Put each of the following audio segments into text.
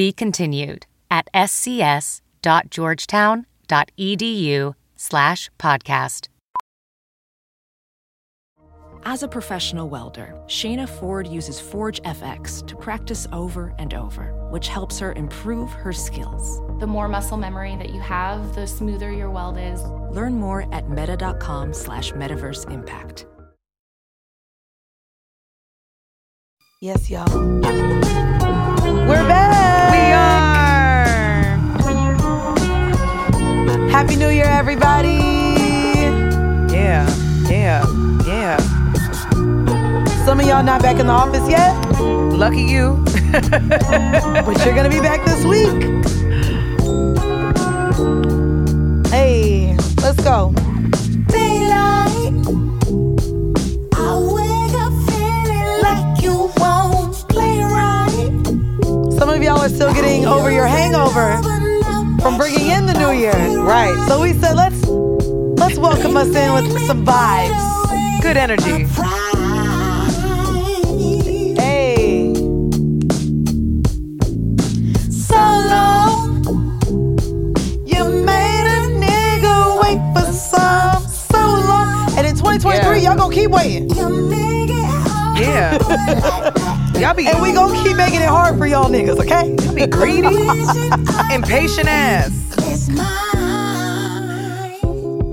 Be continued at scs.georgetown.edu slash podcast. As a professional welder, Shayna Ford uses Forge FX to practice over and over, which helps her improve her skills. The more muscle memory that you have, the smoother your weld is. Learn more at meta.com slash metaverse impact. Yes, y'all. We're back. We are. Happy New Year, everybody. Yeah, yeah, yeah. Some of y'all not back in the office yet, Lucky you. but you're gonna be back this week. Hey, let's go. Y'all are still getting over your hangover from bringing in the new year. Right. So we said let's let's welcome us in with some vibes. Good energy. Hey, So long. you made a nigga wait for some so long, and in 2023 Yeah. y'all gonna keep waiting, You make it hard. Yeah. Y'all be, and we gonna keep making it hard for y'all niggas, okay? y'all be greedy. Impatient ass. It's mine.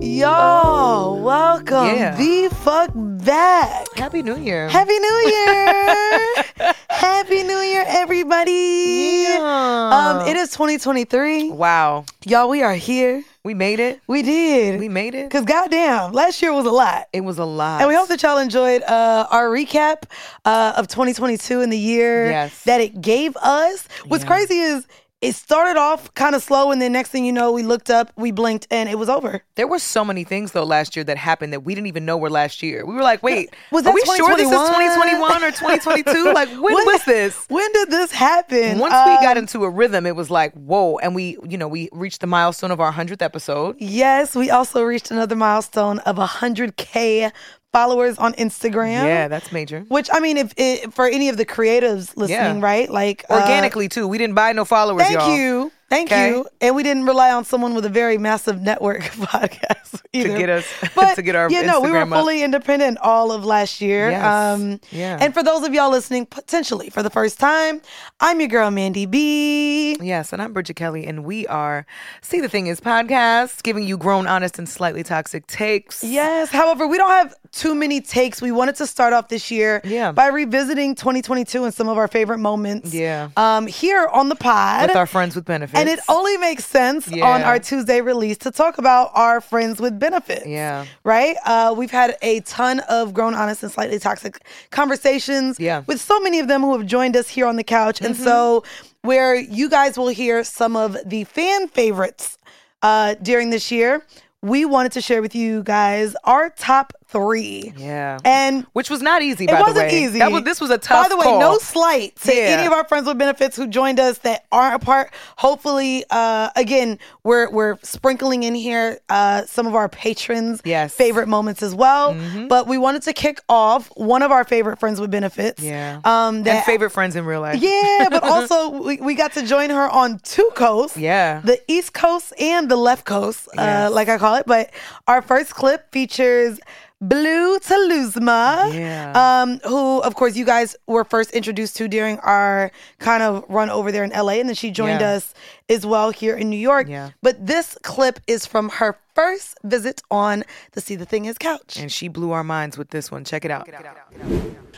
Yo, welcome. Yeah. The fuck back. Happy New Year. Happy New Year. Happy New Year, everybody. Yeah. Um, it is 2023. wow. Y'all, we are here. We made it. We did. We made it. Because goddamn, last year was a lot. It was a lot. And we hope that y'all enjoyed uh, our recap uh, of 2022 and the year Yes. that it gave us. What's Yeah. crazy is it started off kind of slow, and then next thing you know, we looked up, we blinked, and it was over. There were so many things though last year that happened that we didn't even know were last year. We were like, wait, Was are we sure this is 2021? 2021 or 2022? like, when was this? When did this happen? Once we got Um, into a rhythm, it was like, whoa. And we, you know, we reached the milestone of our 100th episode. Yes, we also reached another milestone of 100K followers on Instagram. Yeah, that's major. Which, I mean, if it, for any of the creatives listening, Yeah. right? Like, uh, Organically, too. We didn't buy no followers, Thank y'all. you. Thank Okay. you. And we didn't rely on someone with a very massive network podcast either. To get us- but, to get our Yeah, no, we were up. fully independent all of last year. Yes. Um, Yeah. And for those of y'all listening potentially for the first time, I'm your girl, Mandii B. Yes, and I'm Bridget Kelly, and we are See the Thing Is podcast, giving you grown, honest, and slightly toxic takes. Yes. However, we don't have too many takes. We wanted to start off this year Yeah. by revisiting 2022 and some of our favorite moments. Yeah. Um, here on the pod. With our friends with benefits. And it only makes sense on our Tuesday release to talk about our friends with benefits. Yeah. Right? Uh, we've had a ton of grown, honest, and slightly toxic conversations Yeah. with so many of them who have joined us here on the couch. And so, where you guys will hear some of the fan favorites uh, during this year, we wanted to share with you guys our top three. Yeah. And Which was not easy, it by wasn't the way. easy. That was, this was a tough By the way, call. no slight to Yeah. any of our friends with benefits who joined us that aren't a part. Hopefully, uh, again, we're we're sprinkling in here uh, some of our patrons' Yes. favorite moments as well. But we wanted to kick off one of our favorite friends with benefits. Yeah. Um, that and favorite friends in real life. yeah, but also we, we got to join her on two coasts. Yeah. The East Coast and the left coast, uh, like I call it. But our first clip features Blue Telusma, Yeah. um, who, of course, you guys were first introduced to during our kind of run over there in LA. And then she joined Yeah. us as well here in New York. Yeah. But this clip is from her first visit on the See the Thing Is couch. And she blew our minds with this one. Check it out.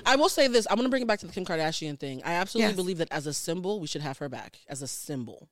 I will say this. I'm going to bring it back to the Kim Kardashian thing. I absolutely Yes. believe that as a symbol, we should have her back as a symbol.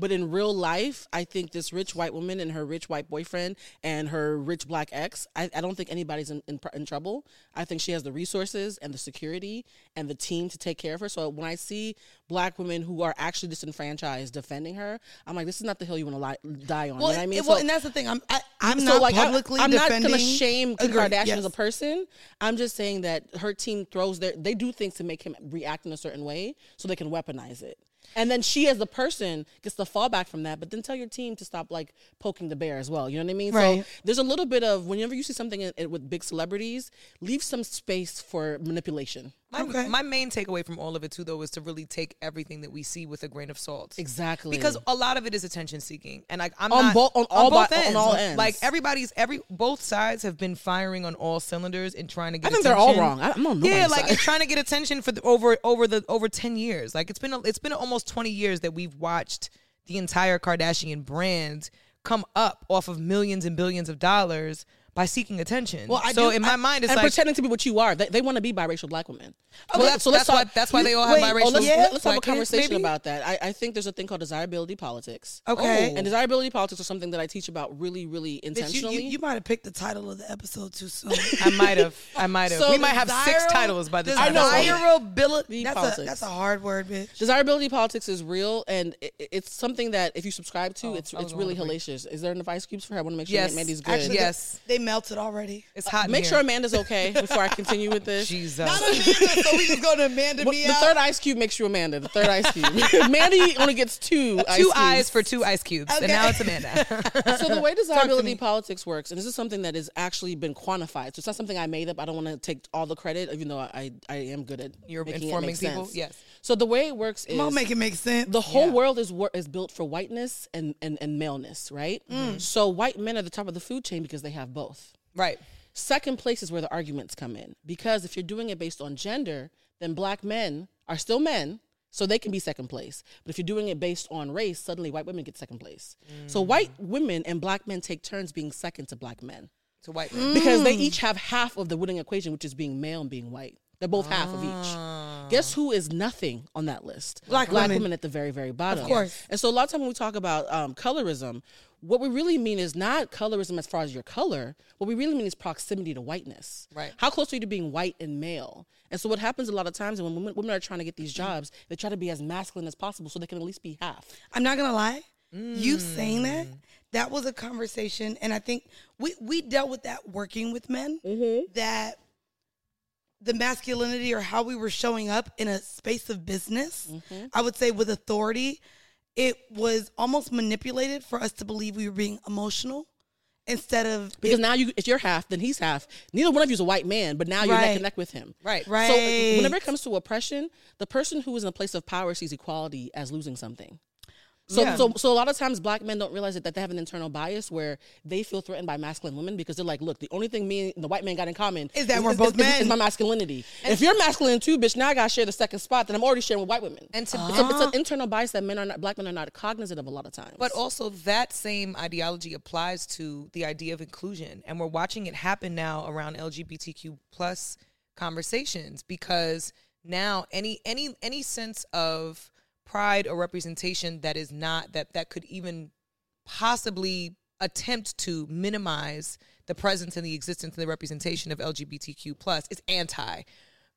But in real life, I think this rich white woman and her rich white boyfriend and her rich black ex, I, I don't think anybody's in, in, in trouble. I think she has the resources and the security and the team to take care of her. So when I see black women who are actually disenfranchised defending her, I'm like, this is not the hill you want to li- die on. Well, you know what I mean? it- well, So- and that's the thing. I'm I, I'm so not like I- publicly I'm not gonna shame Kim Agreed, Kardashian yes. as a person. I'm just saying that her team throws their they do things to make him react in a certain way so they can weaponize it. And then she as the person gets the fallback from that, but then tell your team to stop like poking the bear as well. You know what I mean? Right. So there's a little bit of whenever you see something in, in- with big celebrities, leave some space for manipulation. My, Okay. my main takeaway from all of it too, though, is to really take everything that we see with a grain of salt. Exactly. Because a lot of it is attention seeking, and like I'm On not bo- on all both bi- on all ends. Like everybody's every both sides have been firing on all cylinders and trying to get. I think they're all wrong. I- I'm on yeah, like side. it's trying to get attention for the, over over the over ten years. Like it's been a, it's been almost twenty years that we've watched the entire Kardashian brand come up off of millions and billions of dollars by seeking attention. Well, I so do- in my I- mind, it's and like pretending to be what you are. They, they want to be biracial black women. Well, that's- that's why- that's why they all have Wait, oh, biracial oh, let's, Yeah. let's have a black kids, conversation maybe? about that. I, I think there's a thing called desirability politics. Okay. Oh. And desirability politics is something that I teach about really, really Bitch, you, intentionally. you, you might have picked the title of the episode too soon. I might have. I might have. So we might have six titles by the time. This. Desirability. That's a, Politics. that's a hard word, bitch. Desirability politics is real, and it, it's something that if you subscribe to, oh, it's Oh, I was it's really agree. hellacious. Is there enough ice cubes for her? I want to make sure Yes. Mandy's good. Actually, Yes. they, they melted already. It's hot. in Make here. sure Amanda's okay before I continue with this. Jesus. Not Amanda, so we just go to Amanda Well, me the out. third ice cube makes you Amanda. The third ice cube. Mandy only gets two. ice two cubes. eyes for two ice cubes, and now it's Amanda. so the way desirability politics works, and this is something that has actually been quantified. So it's not something I made up. I don't want to take all the credit, even though I, I am good at You're making it informing make people? sense. Yes. So the way it works is make it make sense. the whole Yeah. world is is built for whiteness and, and, and maleness, right? Mm. So white men are the top of the food chain because they have both. right. Second place is where the arguments come in because if you're doing it based on gender, then black men are still men, so they can be second place. But if you're doing it based on race, suddenly white women get second place. So mm. white women and black men take turns being second to black men To white. men because they mm. each have half of the winning equation, which is being male and being white. They're both half of each. Ah. Guess who is nothing on that list? Black black women. women at the very, very bottom. Of course. And so a lot of time when we talk about um, colorism, what we really mean is not colorism as far as your color. What we really mean is proximity to whiteness. Right. How close are you to being white and male? And so what happens a lot of times when women, women are trying to get these jobs, they try to be as masculine as possible so they can at least be half. I'm not gonna lie. You saying that Mm. that was a conversation, and I think we we dealt with that working with men. Mm-hmm. That the masculinity or how we were showing up in a space of business, Mm-hmm. I would say with authority, it was almost manipulated for us to believe we were being emotional instead of Because now you, if you're half, then he's half. Neither one of you is a white man, but now you're neck Right. and neck with him. Right. Right. So whenever it comes to oppression, the person who is in a place of power sees equality as losing something. So, Yeah. so, so a lot of times black men don't realize that, that they have an internal bias where they feel threatened by masculine women because they're like, look, the only thing me and the white man got in common Is that we're both men. Is my masculinity. if you're masculine too, bitch, now I got to share the second spot that I'm already sharing with white women. And to- it's, a, it's an ah. internal bias that men are not, black men are not cognizant of a lot of times. But also, that same ideology applies to the idea of inclusion, and we're watching it happen now around LGBTQ plus conversations because now any any any sense of pride or representation that is not that that could even possibly attempt to minimize the presence and the existence and the representation of LGBTQ plus is anti.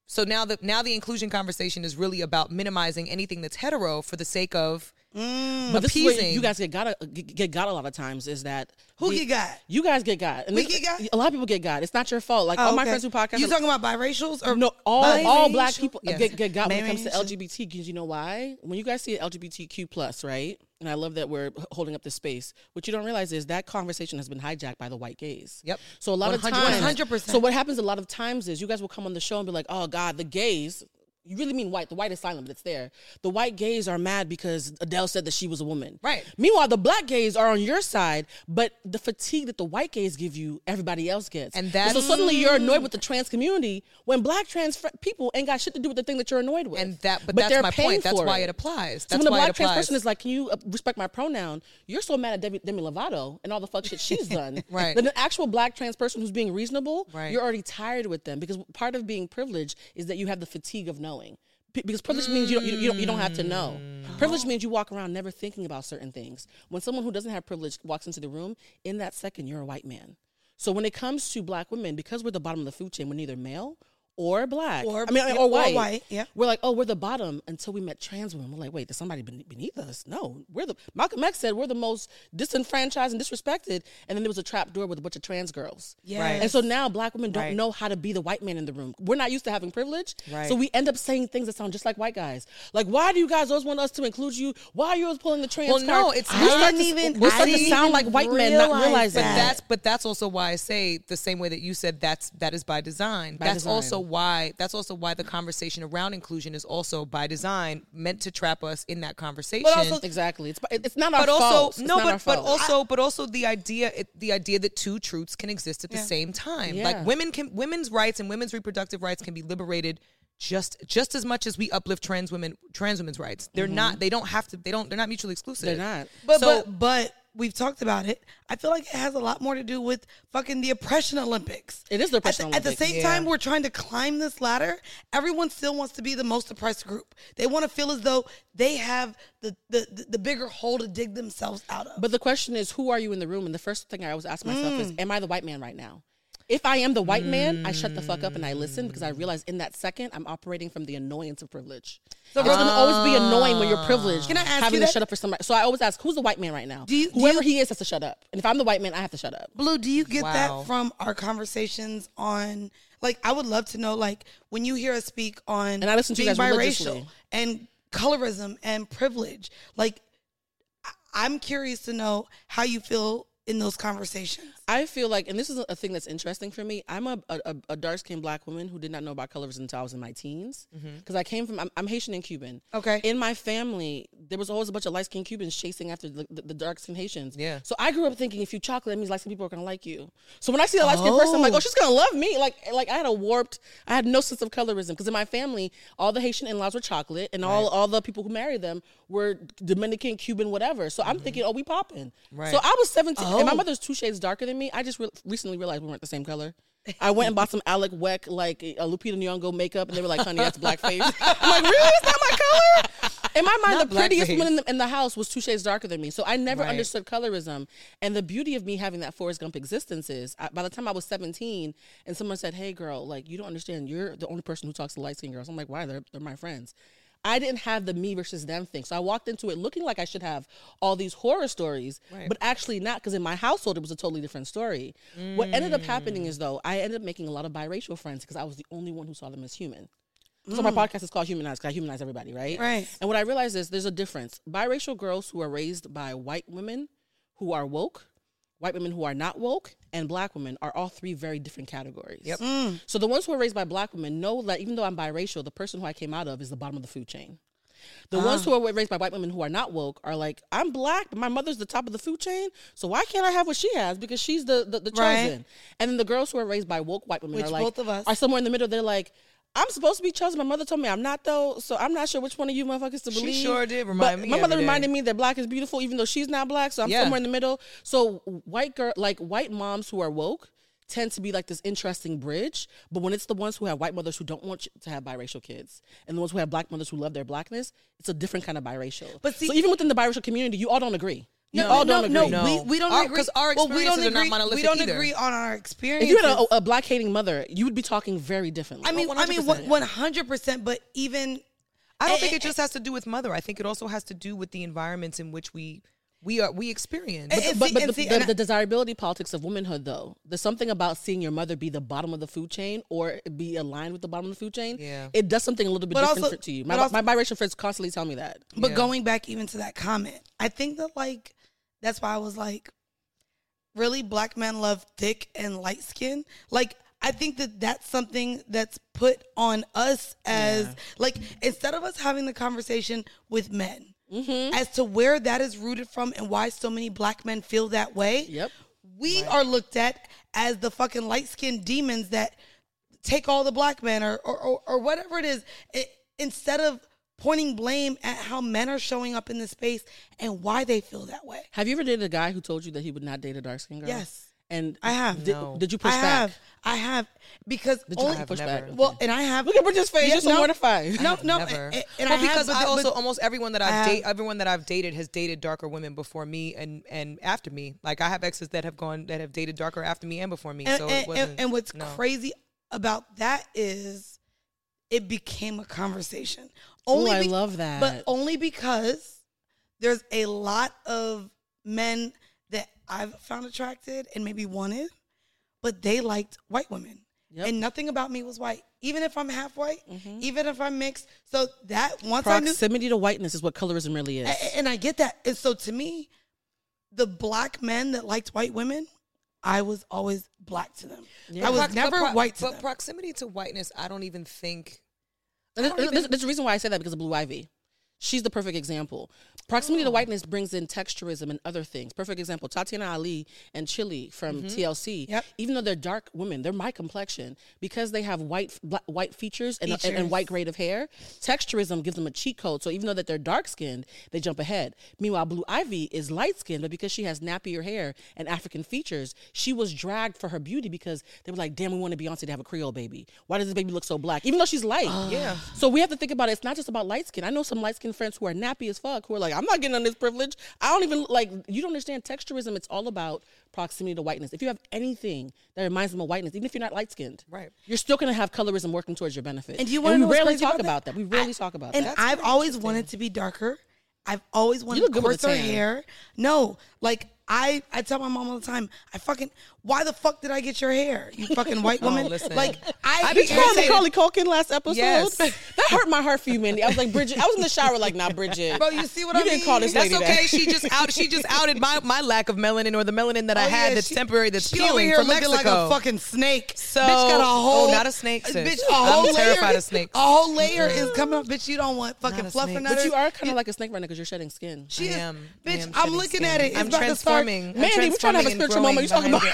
So now the now the inclusion conversation is really about minimizing anything that's hetero for the sake of Mm, but this is where you guys get got get, get got a lot of times is that Who the- get got? You guys get got. And We this- get got? A lot of people get got. It's not your fault. Like Oh, all my friends who podcast. You talking about biracials or No, all Biracial? all black people Yes. get, get got when it comes to. LGBT because you know why? When you guys see LGBTQ plus, right? And I love that we're holding up this space. What you don't realize is that conversation has been hijacked by the white gays. Yep. So a lot of 100. times, 100%. So what happens a lot of times is you guys will come on the show and be like, "Oh God, the gays." You really mean white? The white is silent, but it's there. The white gays are mad because Adele said that she was a woman. Right. Meanwhile, the black gays are on your side, but the fatigue that the white gays give you, everybody else gets. And so suddenly you're annoyed with the trans community when black trans fr- people ain't got shit to do with the thing that you're annoyed with. And that, but, they're that's my point. That's why it, applies. So That's when a black trans person is like, "Can you uh, respect my pronoun?" You're so mad at Demi, Demi Lovato and all the fuck shit she's done. Right. Then an actual black trans person who's being reasonable, Right. you're already tired with them because part of being privileged is that you have the fatigue of knowing. Because privilege means you don't, you, don't- you don't you don't have to know. Mm. Privilege means you walk around never thinking about certain things. When someone who doesn't have privilege walks into the room, in that second you're a white man. So when it comes to black women, because we're the bottom of the food chain, we're neither male or black. Or- I mean, yeah, or or white. white, yeah. We're like, oh, we're the bottom until we met trans women. We're like, wait, there's somebody beneath us. No, we're the Malcolm X said we're the most disenfranchised and disrespected. And then there was a trap door with a bunch of trans girls. Yes. And so now black women don't Right. know how to be the white man in the room. We're not used to having privilege. Right. So we end up saying things that sound just like white guys. Like, why do you guys always want us to include you? Why are you always pulling the trans Well, card? no, it's we not. start I to, even- we start I to didn't sound like white men, not realize realizing But that's but that's also why I say the same way that you said that's that is by design. By that's design. also why that's also why the conversation around inclusion is also by design meant to trap us in that conversation. But also- exactly. It's it's not our but also fault. No, not but but fault. also but also the idea it, the idea that two truths can exist at the same time. Yeah. Like women can women's rights and women's reproductive rights can be liberated just just as much as we uplift trans women trans women's rights. They're mm-hmm. not they don't have to they don't they're not mutually exclusive. They're not. But So- but but we've talked about it. I feel like it has a lot more to do with fucking the oppression Olympics. It is the At oppression At the, Olympics. same Yeah. time, we're trying to climb this ladder. Everyone still wants to be the most oppressed group. They want to feel as though they have the the, the, the bigger hole to dig themselves out of. But the question is, who are you in the room? And the first thing I always ask myself is, mm. am I the white man right now? If I am the white man, I shut the fuck up and I listen because I realize in that second I'm operating from the annoyance of privilege. So it's gonna always be annoying when you're ah. privileged. Can I ask having you to that? shut up for somebody? So I always ask, who's the white man right now? Do you- do Whoever you- he is has to shut up. And if I'm the white man, I have to shut up. Blue, do you get Wow. that from our conversations on like I would love to know like when you hear us speak on And I listen to you being guys biracial and colorism and privilege, like I'm curious to know how you feel in those conversations. I feel like, and this is a thing that's interesting for me. I'm a, a, a dark skinned black woman who did not know about colorism until I was in my teens. Mm-hmm. Because I came from, I'm, I'm Haitian and Cuban. Okay. In my family, there was always a bunch of light skinned Cubans chasing after the, the, the dark skinned Haitians. Yeah. So I grew up thinking if you chocolate, that means light skinned people are gonna like you. So when I see a light skinned person, I'm like, Oh. oh, she's gonna love me. Like, like I had a warped, I had no sense of colorism because in my family, all the Haitian in laws were chocolate, and all all the people who married them were Dominican, Cuban, whatever. So I'm mm-hmm. thinking, oh, we popping. Right. So I was 17, and my Oh. mother's two shades darker than me. I just re- recently realized we weren't the same color. I went and bought some Alek Wek, like a Lupita Nyong'o makeup, and they were like, honey, that's blackface. I'm like, really? It's not my color? In my mind, Not the prettiest woman in the, in the house was two shades darker than me. So I never Right. understood colorism. And the beauty of me having that Forrest Gump existence is I, by the time I was 17 and someone said, hey, girl, like, you don't understand. You're the only person who talks to light skinned girls. I'm like, why? They're, they're my friends. I didn't have the me versus them thing. So I walked into it looking like I should have all these horror stories, but actually not because in my household it was a totally different story. What ended up happening is mm. though, I ended up making a lot of biracial friends because I was the only one who saw them as human. So my mm. podcast is called Humanize because I humanize everybody, right? Right. And what I realized is there's a difference. Biracial girls who are raised by white women who are woke, white women who are not woke, and black women are all three very different categories. Yep. Mm. So the ones who are raised by black women know that even though I'm biracial, the person who I came out of is the bottom of the food chain. The ah. ones who are raised by white women who are not woke are like, I'm black, but my mother's the top of the food chain, so why can't I have what she has? Because she's the the, the Right. chosen. And then the girls who are raised by woke white women Which are like, both of us. are somewhere in the middle. They're like, I'm supposed to be chosen. My mother told me I'm not though, so I'm not sure which one of you motherfuckers to believe. She sure did But remind me My mother every day. reminded me that black is beautiful, even though she's not black. So I'm Yeah. somewhere in the middle. So white girl, like white moms who are woke, tend to be like this interesting bridge. But when it's the ones who have white mothers who don't want to have biracial kids, and the ones who have black mothers who love their blackness, it's a different kind of biracial. But see- so even within the biracial community, you all don't agree. You No, all no, don't no, agree. No. we, we don't Our- agree 'cause our well, we don't experiences are not agree. we don't either. agree on our experiences. If you had a, a black hating mother, you would be talking very differently. I mean, oh, I mean, 100%. one hundred percent. But even I don't think it just has to do with mother. I think it also has to do with the environments in which we we are we experience. But, but and the, see, the, and the desirability politics of womanhood, though, there's something about seeing your mother be the bottom of the food chain or be aligned with the bottom of the food chain. Yeah. It does something a little bit But different also- to you. My, also- my biracial friends constantly tell me that. But Yeah. going back even to that comment, I think that like that's why I was like, really, black men love thick and light skin. Like I think that that's something that's put on us as like instead of us having the conversation with men Mm-hmm. as to where that is rooted from and why so many black men feel that way. Yep. We are looked at as the fucking light skinned demons that take all the black men or or, or, or whatever it is. It, instead of pointing blame at how men are showing up in the space and why they feel that way. Have you ever dated a guy who told you that he would not date a dark skinned girl? Yes. And I have. Did, No. did you push I back? have. I have because Did you only have push never. back? well, and I have. Look at Bridget's face. Yeah, You're so no. mortified. No, no, Never. and, and well, I because have, but, I but- also almost everyone that I I've have- dated, everyone that I've dated has dated darker women before me and and after me. Like I have exes that have gone that have dated darker after me and before me. and, so and- it wasn't. and, and what's no. crazy about that is it became a conversation. Ooh, Only I be- love that. but only because there's a lot of men that I've found attracted and maybe wanted, but they liked white women. Yep. And nothing about me was white, even if I'm half white, mm-hmm. even if I'm mixed. So that once I knew, Proximity to whiteness is what colorism really is. and I get that. And so to me, the black men that liked white women, I was always black to them. I was Prox- never but pro- white to But them. proximity to whiteness, I don't even think. And don't there's, even- there's- there's a reason why I say that because of Blue Ivy. She's the perfect example. Proximity to Oh. whiteness brings in texturism and other things. Perfect example: Tatiana Ali and Chili from Mm-hmm. TLC. Yep. Even though they're dark women, they're my complexion because they have white black, white features and, and, and white grade of hair. Texturism gives them a cheat code. So even though that they're dark skinned, they jump ahead. Meanwhile, Blue Ivy is light skinned, but because she has nappier hair and African features, she was dragged for her beauty because they were like, "Damn, we want a Beyonce to have a Creole baby. Why does this baby look so black?" Even though she's light. Yeah. So we have to think about it. It's not just about light skin. I know some light skinned friends who are nappy as fuck who are like, I'm not getting on this privilege. I don't even like. You don't understand texturism. It's all about proximity to whiteness. If you have anything that reminds them of whiteness, even if you're not light skinned, Right. you're still gonna have colorism working towards your benefit. And you want to we rarely talk about about that? that. We rarely I- talk about and that. And I've always wanted to be darker. I've always wanted look good with a coarser hair. No, like I, I tell my mom all the time. I fucking. Why the fuck did I get your hair? You fucking white oh, woman. Oh, listen. Like I, I be be Did you call irritated. Macaulay Culkin last episode? Yes. that hurt my heart for you, Mindy. I was like, Bridget. I was in the shower, like, nah, Bridget. Bro, you see what you I didn't mean? call this That's lady okay. that. She just out. She just outed my, my lack of melanin or the melanin that I Oh, had yeah, that's she- temporary. That's she over peeling here from looking Mexico. like a fucking snake. So- bitch got a whole. Oh, not a snake, uh, sis. Bitch, a I'm whole layer. terrified of snakes. A whole layer mm-hmm. is coming up. Bitch, you don't want fucking Not a fluff snake. and but you are kind of like a snake right now because you're shedding skin. She I am. Bitch. I'm looking at it. It's I'm about to start. Transforming. I'm Mandy, we trying to have a spiritual moment. You talking about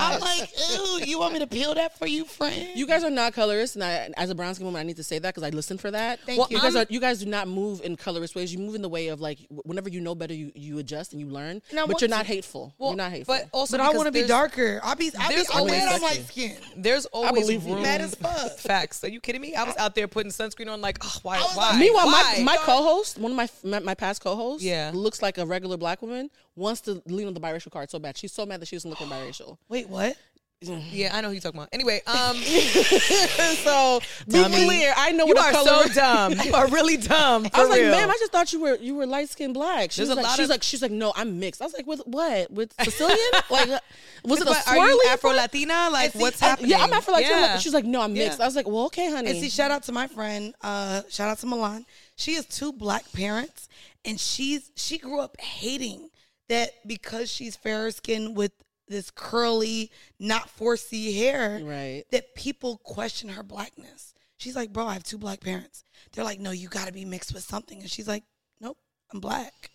I'm like, ew. You want me to peel that for you, friend? You guys are not colorist, and I, as a brown skin woman, I need to say that because I listen for that. Thank well, you. You guys, um, are, you guys do not move in colorist ways. You move in the way of like whenever you know better, you, you adjust and you learn. And but you're to. not hateful. Well, you're not hateful. But also, But I want to be darker. I'll be, I be, there's I'm always- glad I'm light skin. There's always believe room. Mad as fuck. Facts. Are you kidding me? I was out there putting sunscreen on, like, oh, why? why? Meanwhile, my, my co-host, one of my, my my past co-hosts, Yeah. looks like a regular black woman. Wants to lean on the biracial card so bad. She's so mad that she doesn't look biracial. Wait, what? yeah, I know who you're talking about. Anyway, um, so be Dummy. clear. I know you what are color. so dumb. You are really dumb. I was like, ma'am, I just thought you were you were light skinned black. She There's was a like, lot she's of- like, she's like, no, I'm mixed. I was like, with what? With Sicilian? like, uh, was it a swirly? are you? Afro Latina? Like, see, what's happening? Yeah, I'm Afro Latina. Yeah. She's like, no, I'm mixed. Yeah. I was like, well, okay, honey. And see, shout out to my friend. Uh, shout out to Milan. She has two black parents, and she's she grew up hating that because she's fair skinned with this curly, not 4C hair, Right. that people question her blackness. She's like, bro, I have two black parents. They're like, no, you got to be mixed with something, and she's like, nope, I'm black.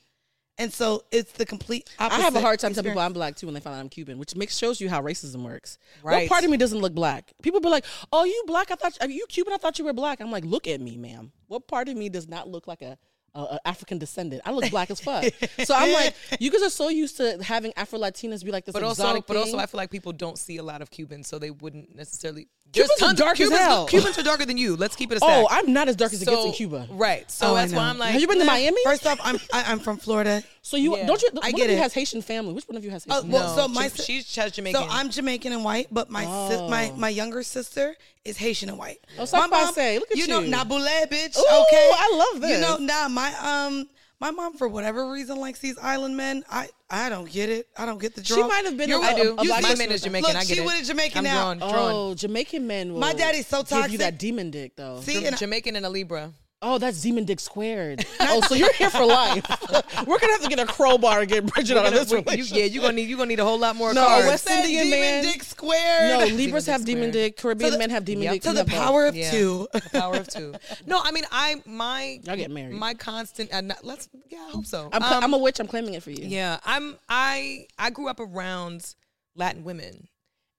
And so it's the complete I have a hard time telling people. I'm black too when they find out I'm Cuban, which makes shows you how racism works. Right. What part of me doesn't look black? People be like, "Oh, you black? I thought are you Cuban? I thought you were black." I'm like, "Look at me, ma'am. What part of me does not look like a, a, a African descendant? I look black as fuck." so I'm like, you guys are so used to having Afro Latinas be like this But also, exotic but also. I feel like people don't see a lot of Cubans, so they wouldn't necessarily. Cubans There's are tons of- dark as Cubans, hell. Cubans are darker than you. Let's keep it a oh, stack. oh, I'm not as dark as it gets in Cuba. Right. So Oh, that's why. I'm like, Have you been to. Miami? First off, I'm I, I'm from Florida. So you Yeah. don't you? I one get of you it. has Haitian family. Which one of you has Oh, Haitian? well, No, so my Jam- si- she's she's Jamaican. So I'm Jamaican and white, but my sis my Oh. my younger sister is Haitian and white. Oh, so my I say, look at you You know, you. Nabule, bitch. Ooh, okay, I love this. You know, this. nah, my um, my mom for whatever reason likes these island men. I I don't get it. I don't get the draw. She might have been. You're- a, I a- do. a You black My man is. Jamaican. Look, I get she it. with a Jamaican I'm now. drawn, drawn. Oh, Jamaican men. Will My daddy's so Give you toxic. that demon dick though. See, Jam- and Jamaican and a Libra. Oh, that's demon dick squared. oh, so you're here for life. We're gonna have to get a crowbar and get Bridget out of this You- relationship. yeah, you're gonna need you gonna need a whole lot more No, cards. West Indian demon man. dick squared. No, Demon Libras dick have demon dick. Caribbean the- men have demon Yep. dick. to You the power of Yeah. two. The power of two. No, I mean I my Y'all get married. My constant and let's yeah, I hope so. I'm, Um, I'm a witch. I'm claiming it for you. Yeah, I'm I I grew up around Latin women.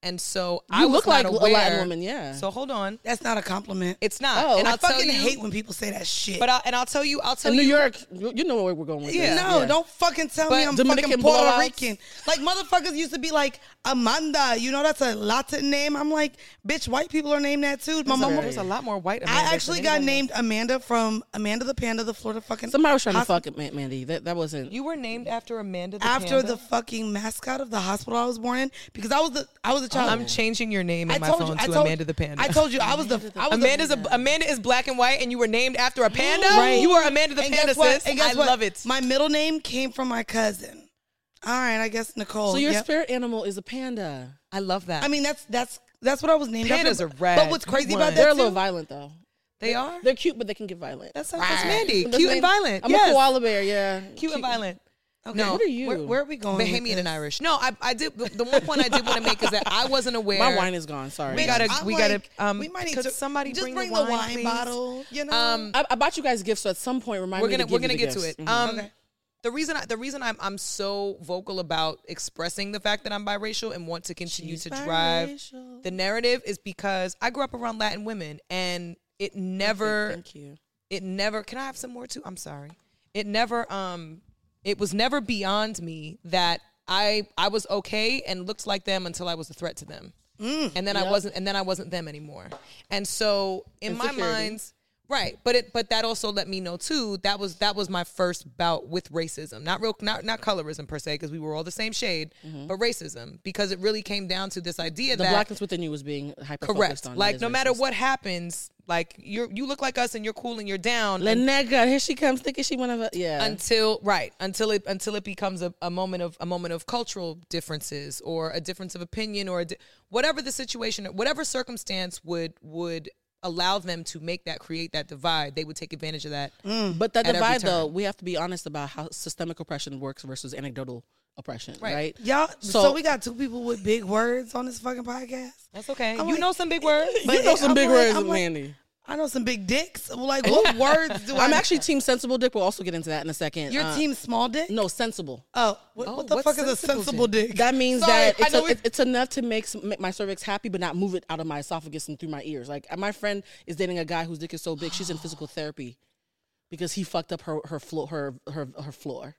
And so You I was look not like a. Latin woman, yeah. So hold on, That's not a compliment. it's not. Oh, and I I'll tell fucking you, hate when people say that shit. But I, and I'll tell you, I'll tell In New York, you you know where we're going with Yeah. this. no, don't fucking tell me I'm Dominican fucking Puerto blowouts. Rican. Like motherfuckers used to be like Amanda. You know that's a Latin name. I'm like, bitch, white people are named that too. My There's a- mama. there's a lot more white. I actually got anybody named Amanda from Amanda the Panda, the Florida fucking. Somebody was trying to fuck it, Mandy. That that wasn't. You were named after Amanda. The after Panda? the fucking mascot of the hospital I was born in because I was the I was a child. I'm changing your name in I my told phone you, I to told, Amanda the Panda. I told you I was the I was Amanda's the, a, Amanda is black and white, and you were named after a panda. Right. You were Amanda the And Panda, guess what? sis. And guess I what? love it. My middle name came from my cousin. All right, I guess Nicole. so your Yep. spirit animal is a panda. I love that. I mean, that's that's that's what I was named Pandas after. are rad. But what's crazy won. about that? They're that a little violent though. they are. They're cute, but they can get violent. That's, that's Mandy. That's Cute and violent. I'm yes. a koala bear. Yeah, Cute and violent. Okay. No, What are you? Where, where are we going? Bahamian and? Irish. No, I, I did. The, one point I did want to make is that I wasn't aware. My wine is gone. Sorry. We gotta- I'm we gotta, um, we might need to somebody just bring bring, the the wine, wine, bottle. You know, Um, I, I bought you guys gifts, so at some point, remind we're me gonna to give we're gonna get to gifts. it. Mhm. Um, Okay. the reason I, the reason I'm I'm so vocal about expressing the fact that I'm biracial and want to continue She's to drive biracial. the narrative is because I grew up around Latin women and it never Thank you. it never can I have some more too? I'm sorry. It never um it was never beyond me that I I was okay and looked like them until I was a threat to them. and then I wasn't and then I wasn't them anymore. And so in my Insecurity. mind Right, but it but that also let me know too that was that was my first bout with racism, not real not not colorism per se because we were all the same shade, but racism because it really came down to this idea Mm-hmm. The that blackness within you was being hyper correct, like no matter what happens, like you're you look like us and you're cool and you're down, La and- nega, here she comes, thinking she one of us. Yeah. until right until it until it becomes a, a moment of a moment of cultural differences or a difference of opinion or a di- whatever the situation whatever circumstance would would allow them to make that create that divide they would take advantage of that mm, But that divide, though, we have to be honest about how systemic oppression works versus anecdotal oppression, Right. right? y'all. So, So- we got two people with big words on this fucking podcast. that's okay I'm you like- know some big words you know some I'm big like- words, I'm like- Mandy. I know some big dicks. Like, what words do I? I'm actually team sensible dick. We'll also get into that in a second. Your Uh, team small dick. No, sensible. Oh, what, Oh, what the fuck is a sensible sensible dick? dick? That means Sorry, that it's, a, we- it's enough to make, some, make my cervix happy, but not move it out of my esophagus and through my ears. Like my friend is dating a guy whose dick is so big, she's in physical therapy because he fucked up her her floor her her her floor.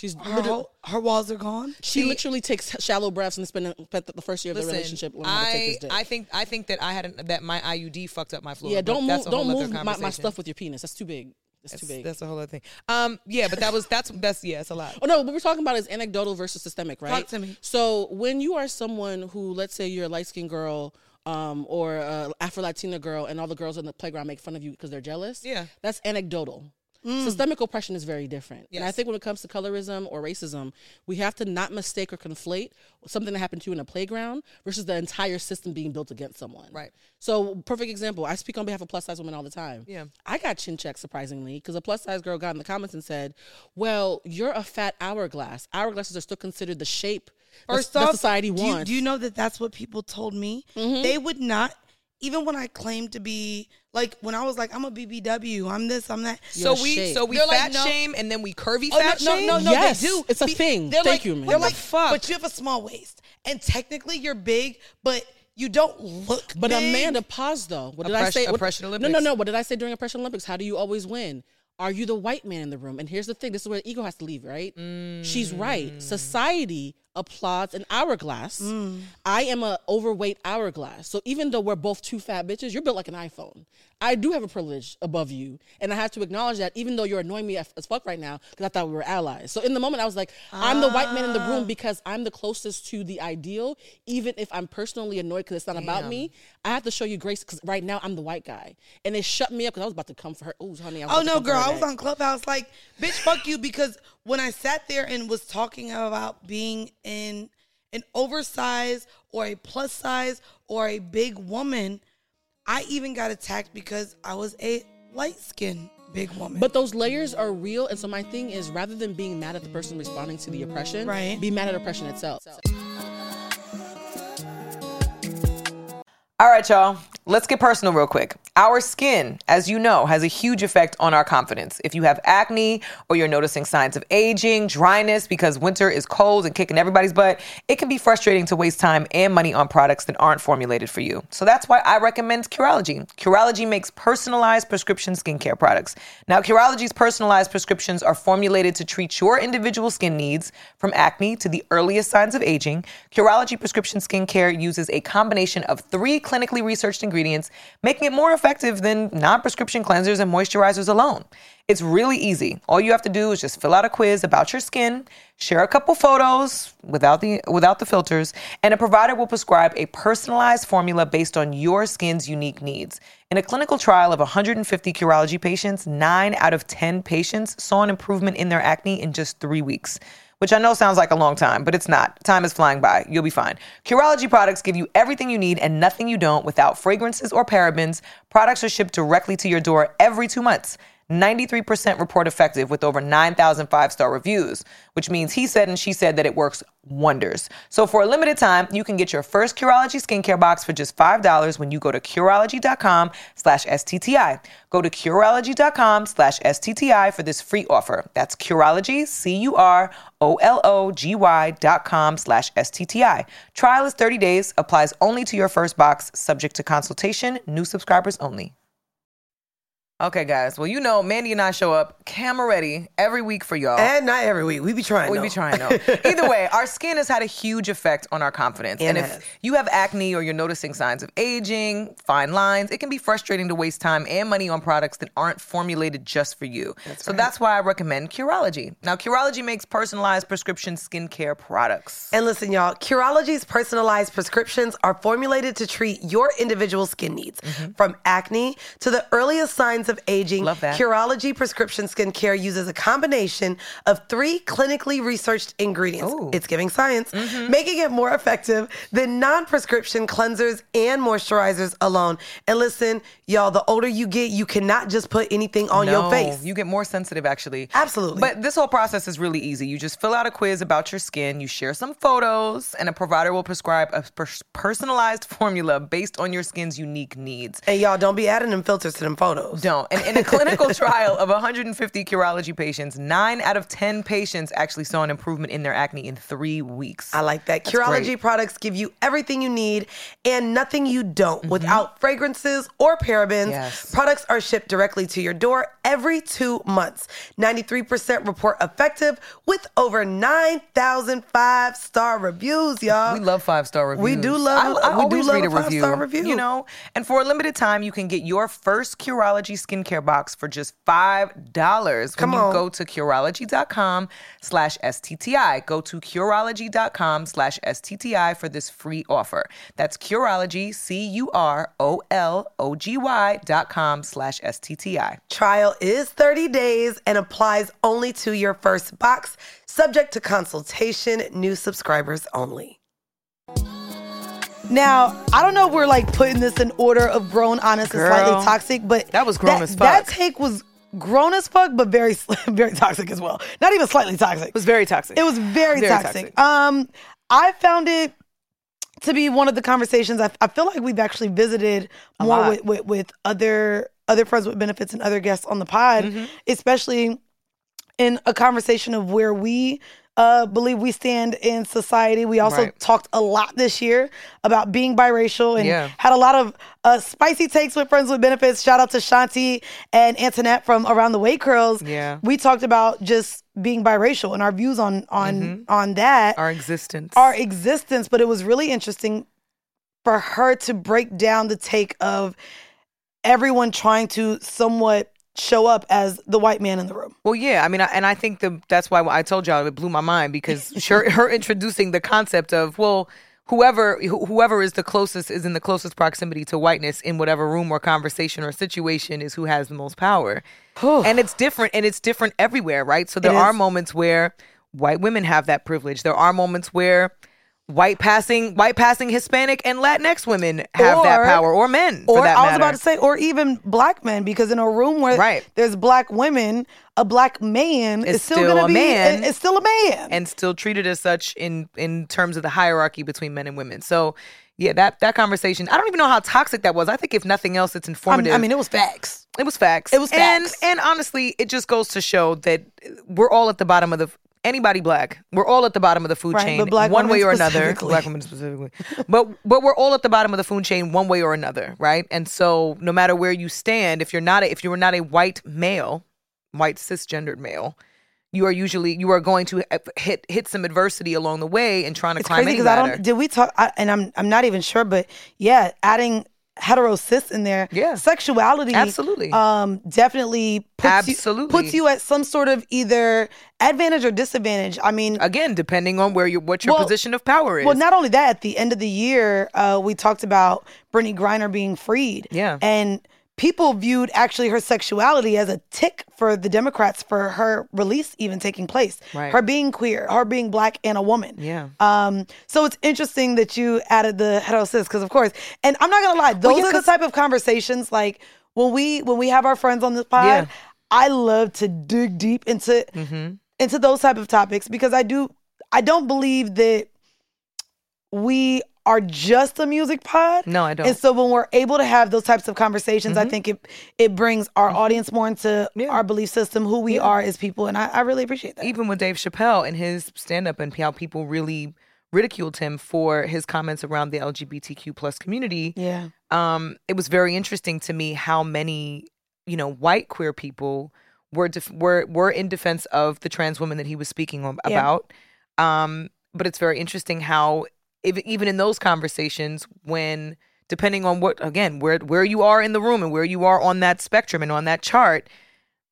She's her, whole- her walls are gone. she literally takes shallow breaths and spent, the first year of Listen, the relationship learning to take I. I think I think that I had an, that my IUD fucked up my floor. yeah, don't move don't move my, my stuff with your penis. That's too big. That's, too big. that's a whole other thing. Um, yeah, but that was that's that's yeah, it's a lot. Oh no, what we're talking about is anecdotal versus systemic, right? Talk to me. So when you are someone who, let's say, you're a light skinned girl, um, or a Afro Latina girl, and all the girls in the playground make fun of you because they're jealous. Yeah. that's anecdotal. Systemic mm. oppression is very different. And I think when it comes to colorism or racism, we have to not mistake or conflate something that happened to you in a playground versus the entire system being built against someone. Right. So, perfect example. I speak on behalf of plus size women all the time. Yeah. I got chin checked surprisingly because a plus size girl got in the comments and said, "Well, you're a fat hourglass. Hourglasses are still considered the shape that- First that off, society do you, wants." do you know that that's what people told me? Mm-hmm. They would not, even when I claimed to be like when I was like, I'm a BBW, I'm this, I'm that. So we shape. so we They're like, fat no. shame and then we curvy Oh, fat no, shame. no, no, no, Yes, they do. it's a Be- thing. They're Thank like, you, man. They're like, the fuck? but you have a small waist, and technically you're big, but you don't look. But big. Amanda, pause though. What did I Oppress- say? What- Oppression No, no, no. What did I say during Oppression Olympics? How do you always win? Are you the white man in the room? And here's the thing: this is where the ego has to leave, right? She's right. Mm. Society applauds an hourglass. Mm. I am a overweight hourglass. So even though we're both two fat bitches, you're built like an iPhone. I do have a privilege above you, and I have to acknowledge that. Even though you're annoying me as, as fuck right now, because I thought we were allies. So in the moment, I was like, I'm the white man in the room ah. because I'm the closest to the ideal. Even if I'm personally annoyed because it's not about me, I have to show you grace because right now I'm the white guy, and it shut me up because I was about to come for her. Oh, honey, I was Oh no, girl! I was on Clubhouse like, bitch, fuck you, because when I sat there and was talking about being in an oversized or a plus size or a big woman, I even got attacked because I was a light skinned big woman. But those layers are real, and so my thing is, rather than being mad at the person responding to the oppression, Right. be mad at oppression itself. All right, y'all. Let's get personal real quick. Our skin, as you know, has a huge effect on our confidence. If you have acne or you're noticing signs of aging, dryness because winter is cold and kicking everybody's butt, it can be frustrating to waste time and money on products that aren't formulated for you. So that's why I recommend Curology. Curology makes personalized prescription skincare products. Now, Curology's personalized prescriptions are formulated to treat your individual skin needs from acne to the earliest signs of aging. Curology prescription skincare uses a combination of three clinically researched ingredients, making it more effective than non prescription cleansers and moisturizers alone. It's really easy. All you have to do is just fill out a quiz about your skin, share a couple photos without the without the filters, and a provider will prescribe a personalized formula based on your skin's unique needs. In a clinical trial of 150 Curology patients, 9 out of 10 patients saw an improvement in their acne in just 3 weeks which I know sounds like a long time, but it's not. Time is flying by. You'll be fine. Curology products give you everything you need and nothing you don't without fragrances or parabens. Products are shipped directly to your door every two months. 93% report effective with over 9,000 five star reviews, which means he said and she said that it works wonders. So for a limited time, you can get your first Curology skincare box for just $5 when you go to Curology.com slash STTI. Go to Curology.com slash STTI for this free offer. That's Curology, C-U-R-O-L-O-G-Y dot com slash STTI. Trial is 30 days, applies only to your first box, subject to consultation, new subscribers only. Okay, guys. Well, you know, Mandy and I show up camera ready every week for y'all. And not every week. We be trying. we though. be trying though. Either way, our skin has had a huge effect on our confidence. It and has. if you have acne or you're noticing signs of aging, fine lines, it can be frustrating to waste time and money on products that aren't formulated just for you. so that's why I recommend Curology. Now, Curology makes personalized prescription skincare products. And listen, y'all, Curology's personalized prescriptions are formulated to treat your individual skin needs. Mm-hmm. From acne to the earliest signs of aging. Love that. Curology prescription skincare uses a combination of three clinically researched ingredients. Ooh. It's giving science, Mm-hmm. making it more effective than non prescription cleansers and moisturizers alone. And listen, y'all, the older you get, you cannot just put anything on your face. You get more sensitive, actually. Absolutely. But this whole process is really easy. You just fill out a quiz about your skin, you share some photos, and a provider will prescribe a pers- personalized formula based on your skin's unique needs. and y'all, don't be adding them filters to them photos. Don't. And in a clinical trial of 150 Curology patients, nine out of 10 patients actually saw an improvement in their acne in three weeks. I like that. That's Curology great. products give you everything you need and nothing you don't without fragrances or parabens. Mm-hmm. Yes. Products are shipped directly to your door every two months. 93% report effective with over 9,000 five star reviews, y'all. We love five star reviews. We do love- I, I we do love read a a review. five-star review. You know, and for a limited time, you can get your first Curology skincare box for just five dollars when Come you on. go to Curology.com/slash STTI. Go to Curology.com/slash STTI for this free offer. That's Curology, C U R O L O G Y dot com slash STTI. Trial is 30 days and applies only to your first box, subject to consultation, new subscribers only. Now, I don't know if we're like putting this in order of grown, honest, and Girl, slightly toxic, but that was grown that, as fuck. That take was grown as fuck, but very, very toxic as well. Not even slightly toxic. It was very toxic. It was very, Very toxic. toxic. Um, I found it to be one of the conversations. I, I feel like we've actually visited A more with, with with other other friends with benefits and other guests on the pod, Mm-hmm. especially in a conversation of where we uh, believe we stand in society. We also Right. talked a lot this year about being biracial and Yeah. had a lot of uh, spicy takes with friends with benefits. Shout out to Shanti and Antoinette from Around the Way Curls. Yeah. we talked about just being biracial and our views on on Mm-hmm. on that Our existence. our existence, but it was really interesting for her to break down the take of everyone trying to somewhat show up as the white man in the room. Well, yeah, I mean, I, and I think the that's why I told y'all it blew my mind because her, her introducing the concept of well, whoever wh- whoever is the closest is in the closest proximity to whiteness in whatever room or conversation or situation is who has the most power, and it's different and it's different everywhere, right? So there It are is. moments where white women have that privilege. There are moments where white passing white passing Hispanic and Latinx women have that power, or men. for Or I was about to say, or even black men, because in a room where Right. there's black women, a black man Is is still, still a be man. It's still a man. and still treated as such in in terms of the hierarchy between men and women. So yeah, that that conversation. I don't even know how toxic that was. I think if nothing else, it's informative. I mean, it was facts. It was facts. It was facts. And and honestly, it just goes to show that we're all at the bottom of the anybody black. We're all at the bottom of the food Right, chain, one way or another. Black women specifically, but but we're all at the bottom of the food chain, one way or another, right? And so, no matter where you stand, if you're not a, if you are not a white male, white cisgendered male. You are usually you are going to uh, hit hit some adversity along the way and trying to It's climb crazy any because I don't. Did we talk? I, and I'm I'm not even sure, but yeah, adding hetero cis in there. Yeah. sexuality. Absolutely. Um, definitely puts Absolutely. you, puts you at some sort of either advantage or disadvantage. I mean, Again, depending on where you what your Well- position of power is. Well, not only that, at the end of the year, uh, we talked about Brittney Griner being freed. Yeah. And people viewed actually her sexuality as a tick for the Democrats for her release even taking place. Right. Her being queer, her being black and a woman. Yeah. Um, so it's interesting that you added the hetero cis, because of course, and I'm not gonna lie, those yeah, are the type of conversations like when we when we have our friends on this pod, Yeah. I love to dig deep into Mm-hmm. into those type of topics because I do I don't believe that we are just a music pod. No, I don't. And so when we're able to have those types of conversations, I think it it brings our audience more into Mm-hmm. Yeah. our belief system, who we are as people, and I, I really appreciate that. even with Dave Chappelle and his stand up and how people really ridiculed him for his comments around the LGBTQ plus community. Yeah. Um, it was very interesting to me how many, you know, white queer people were def- were were in defense of the trans woman that he was speaking on, Yeah. about. Um, but it's very interesting how if, even in those conversations when depending on what again where where you are in the room and where you are on that spectrum and on that chart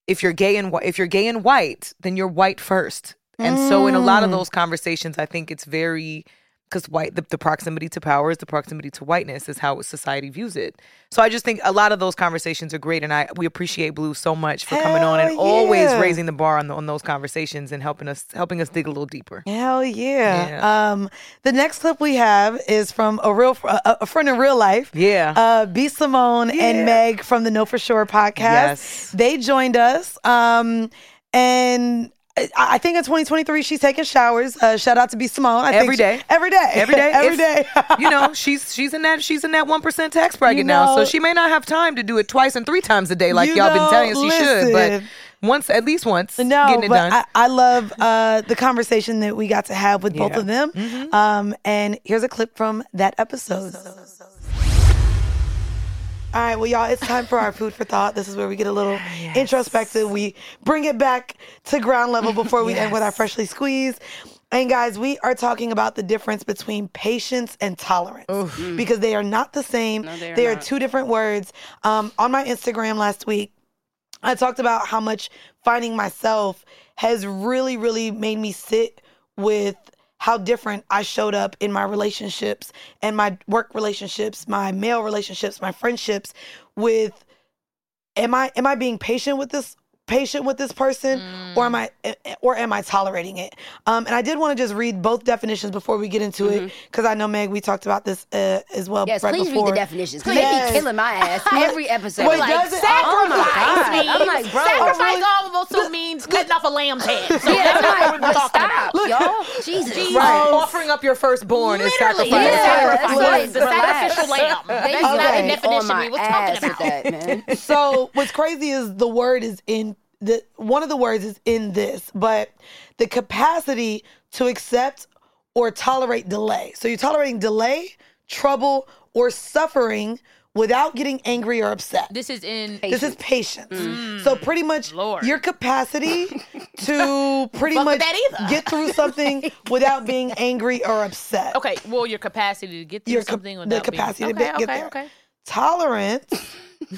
if you're gay and if you're gay and white, then you're white first. And so in a lot Mm. of those conversations, I think it's very because white the, the proximity to power is the proximity to whiteness is how society views it. So I just think a lot of those conversations are great, and I we appreciate Blue so much for coming on and Hell always raising the bar on the, on those conversations and helping us helping us dig a little deeper. Hell yeah. Um, the next clip we have is from a real a, a friend in real life. Yeah. Uh, B Simone and Meg from the Know for Sure podcast. Yes. They joined us. Um, and I, think in 2023 she's taking showers. Uh, shout out to B Simone. I Every think she- day. every day, Every day, every you know, she's she's in that she's in that one percent tax bracket You now, so she may not have time to do it twice and three times a day like You y'all know, been telling us she should. But once, at least once, No, getting it but done. I, I love uh, the conversation that we got to have with both of them. Um, and here's a clip from that episode. All right, well, y'all, it's time for our food for thought. This is where we get a little introspective. We bring it back to ground level before we end with our freshly squeezed. And guys, we are talking about the difference between patience and tolerance because they are not the same. they are they are two different words. Um, on my Instagram last week, I talked about how much finding myself has really, really made me sit with how different I showed up in my relationships and my work relationships, my male relationships, my friendships with am I am I being patient with this patient with this person or am I or am I tolerating it? Um, and I did want to just read both definitions before we get into it because I know Meg we talked about this uh, as well Yes, right please before. read the definitions because Yes. they be killing my ass every episode. Wait, like, does it? oh my Sacrifice god! means I'm like, bro, sacrifice also means cutting off a lamb's head. So yeah, that's I'm what we're talking stop, about. y'all. Jesus, Jesus. Christ. offering up your firstborn is Literally, sacrifice. it's Yeah, sacrifice. that's the what- sacrificial lamb. They That's not the got me definition we was talking about. that, man. so what's crazy is the word is in the one of the words is in this, but the capacity to accept or tolerate delay. So you're tolerating delay, trouble, or suffering without getting angry or upset. This is in This is patience. Mm. So mm. pretty much Lord. your capacity to pretty much get through something without being angry or upset. okay. Well, your capacity to get through Your something the without capacity being, to okay, be- get okay, there. okay. Tolerance.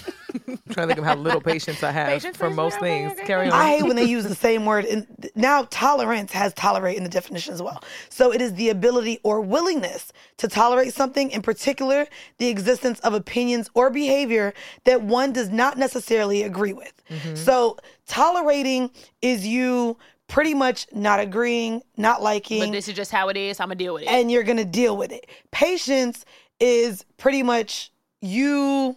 trying to think of how little patience I have Patience, for patience, most things. okay. Carry on. I hate when they use the same word. And now tolerance has tolerate in the definition as well. So it is the ability or willingness to tolerate something, in particular, the existence of opinions or behavior that one does not necessarily agree with. Mm-hmm. So tolerating is you pretty much not agreeing, not liking, But this is just how it is. I'm gonna deal with it. and you're gonna deal with it. Patience is pretty much you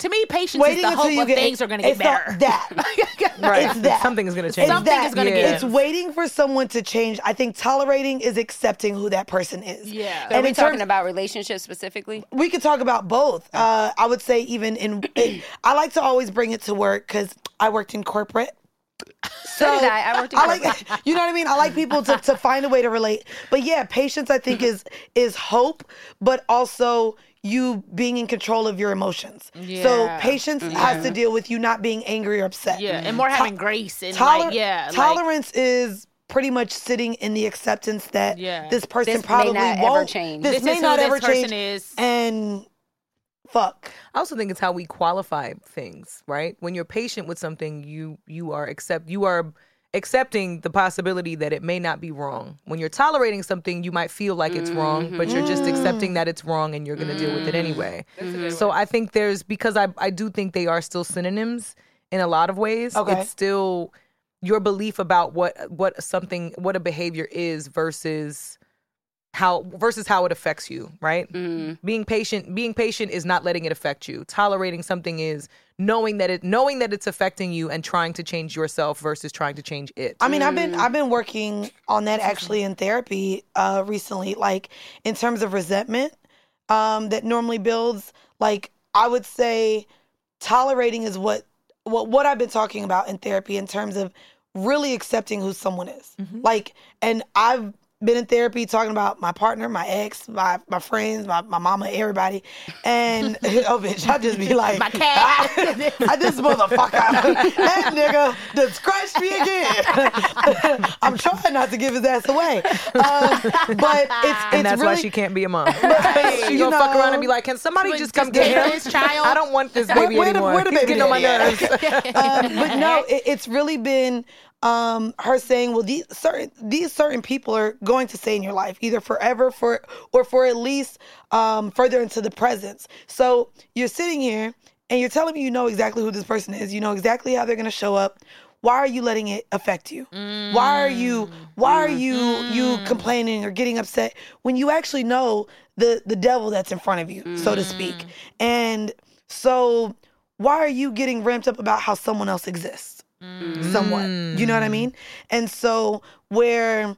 To me, patience Waiting is the hope you of get things are going to get better. that. Right. It's that. Something is going to It's change. Something that. is gonna Yeah. give. It's waiting for someone to change. I think tolerating is accepting who that person is. Yeah. So And are we talking terms- about relationships specifically? we could talk about both. Uh, I would say even in, I like to always bring it to work because I worked in corporate. So did I. I worked in I like, you know what I mean. I like people to, to find a way to relate. But yeah, patience I think is is hope, but also you being in control of your emotions. So Yeah. patience mm-hmm. has to deal with you not being angry or upset. Yeah, and more having grace and Toler- like yeah, like, tolerance is pretty much sitting in the acceptance that Yeah. this person This may probably not ever won't change. This, This may is who not this ever person change. is. And fuck. I also think it's how we qualify things, right? When you're patient with something, you you are accept you are accepting the possibility that it may not be wrong. When you're tolerating something, you might feel like it's wrong, but you're just accepting that it's wrong and you're going to deal with it anyway. So I think there's because I I do think they are still synonyms in a lot of ways. Okay. It's still your belief about what what something what a behavior is versus how versus how it affects you, right? Being patient, being patient is not letting it affect you. Tolerating something is knowing that it knowing that it's affecting you and trying to change yourself versus trying to change it. I mean, I've been I've been working on that actually in therapy uh, recently. Like in terms of resentment um, that normally builds. Like I would say, tolerating is what what what I've been talking about in therapy in terms of really accepting who someone is. Like, and I've been in therapy talking about my partner, my ex, my my friends, my, my mama, everybody. And oh bitch, I just be like My cat. I this motherfucker. that nigga done scratched me again. I'm trying not to give his ass away. Um, but it's, it's and that's really, why she can't be a mom. Right, she you gonna fuck around and be like, "Can somebody just come just get take him? this child? I don't want this baby where the- anymore. where the He's baby getting on my nerves." um, but no, it, it's really been um, her saying, "Well, these certain these certain people are going to stay in your life either forever, for or for at least um, further into the presence." So you're sitting here and you're telling me you know exactly who this person is. You know exactly how they're going to show up. Why are you letting it affect you? Why are you why are you you complaining or getting upset when you actually know the the devil that's in front of you, so to speak? And so why are you getting ramped up about how someone else exists? Mm. Somewhat. You know what I mm. mean? And so where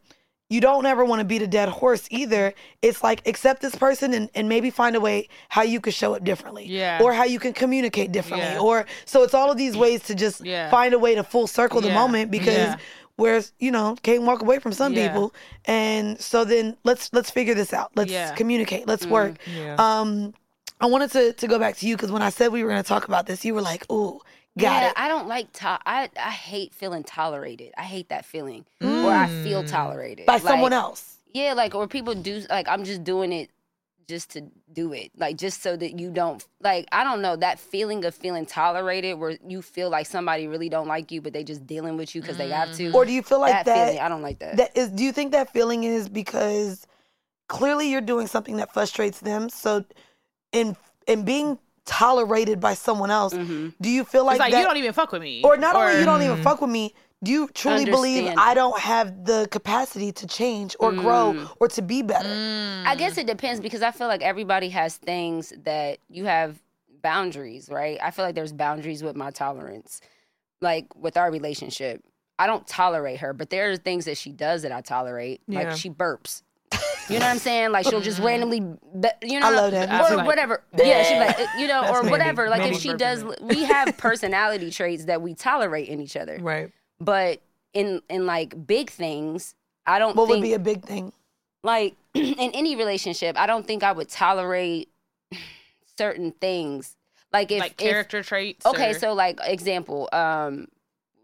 you don't ever want to beat a dead horse either. It's like accept this person and, and maybe find a way how you could show up differently. Yeah. Or how you can communicate differently. Yeah. Or so it's all of these ways to just Yeah. find a way to full circle the Yeah. moment because Yeah. whereas, you know, can't walk away from some Yeah. people. And so then let's let's figure this out. Let's Yeah. communicate. Let's mm. work. Yeah. Um I wanted to to go back to you because when I said we were gonna talk about this, you were like, ooh, got yeah, it. I don't like to- I I hate feeling tolerated. I hate that feeling, or I feel mm. tolerated By someone else. Yeah, like or people do like I'm just doing it just to do it, like just so that you don't like I don't know that feeling of feeling tolerated where you feel like somebody really don't like you, but they just dealing with you because they have to. Or do you feel like that, that, feeling? I don't like that. that is do you think that feeling is because clearly you're doing something that frustrates them so in in being tolerated by someone else Mm-hmm. do you feel like, It's like that you don't even fuck with me. or not only you don't even fuck with me do you truly believe i don't have the capacity to change or grow or to be better I guess it depends because I feel like everybody has things that you have boundaries, right? I feel like there's boundaries with my tolerance, like with our relationship. I don't tolerate her, but there are things that she does that I tolerate. Yeah. Like she burps. You know what I'm saying? Like she'll just randomly, be, you know, I love that. Or too. whatever. Yeah, she like, you know, That's or Mandii. whatever. Like if she does, we have personality traits that we tolerate in each other. right. But in in like big things, I don't. what think, would be a big thing like in any relationship, I don't think I would tolerate certain things. Like if like if- character traits. okay, or- so like example, um,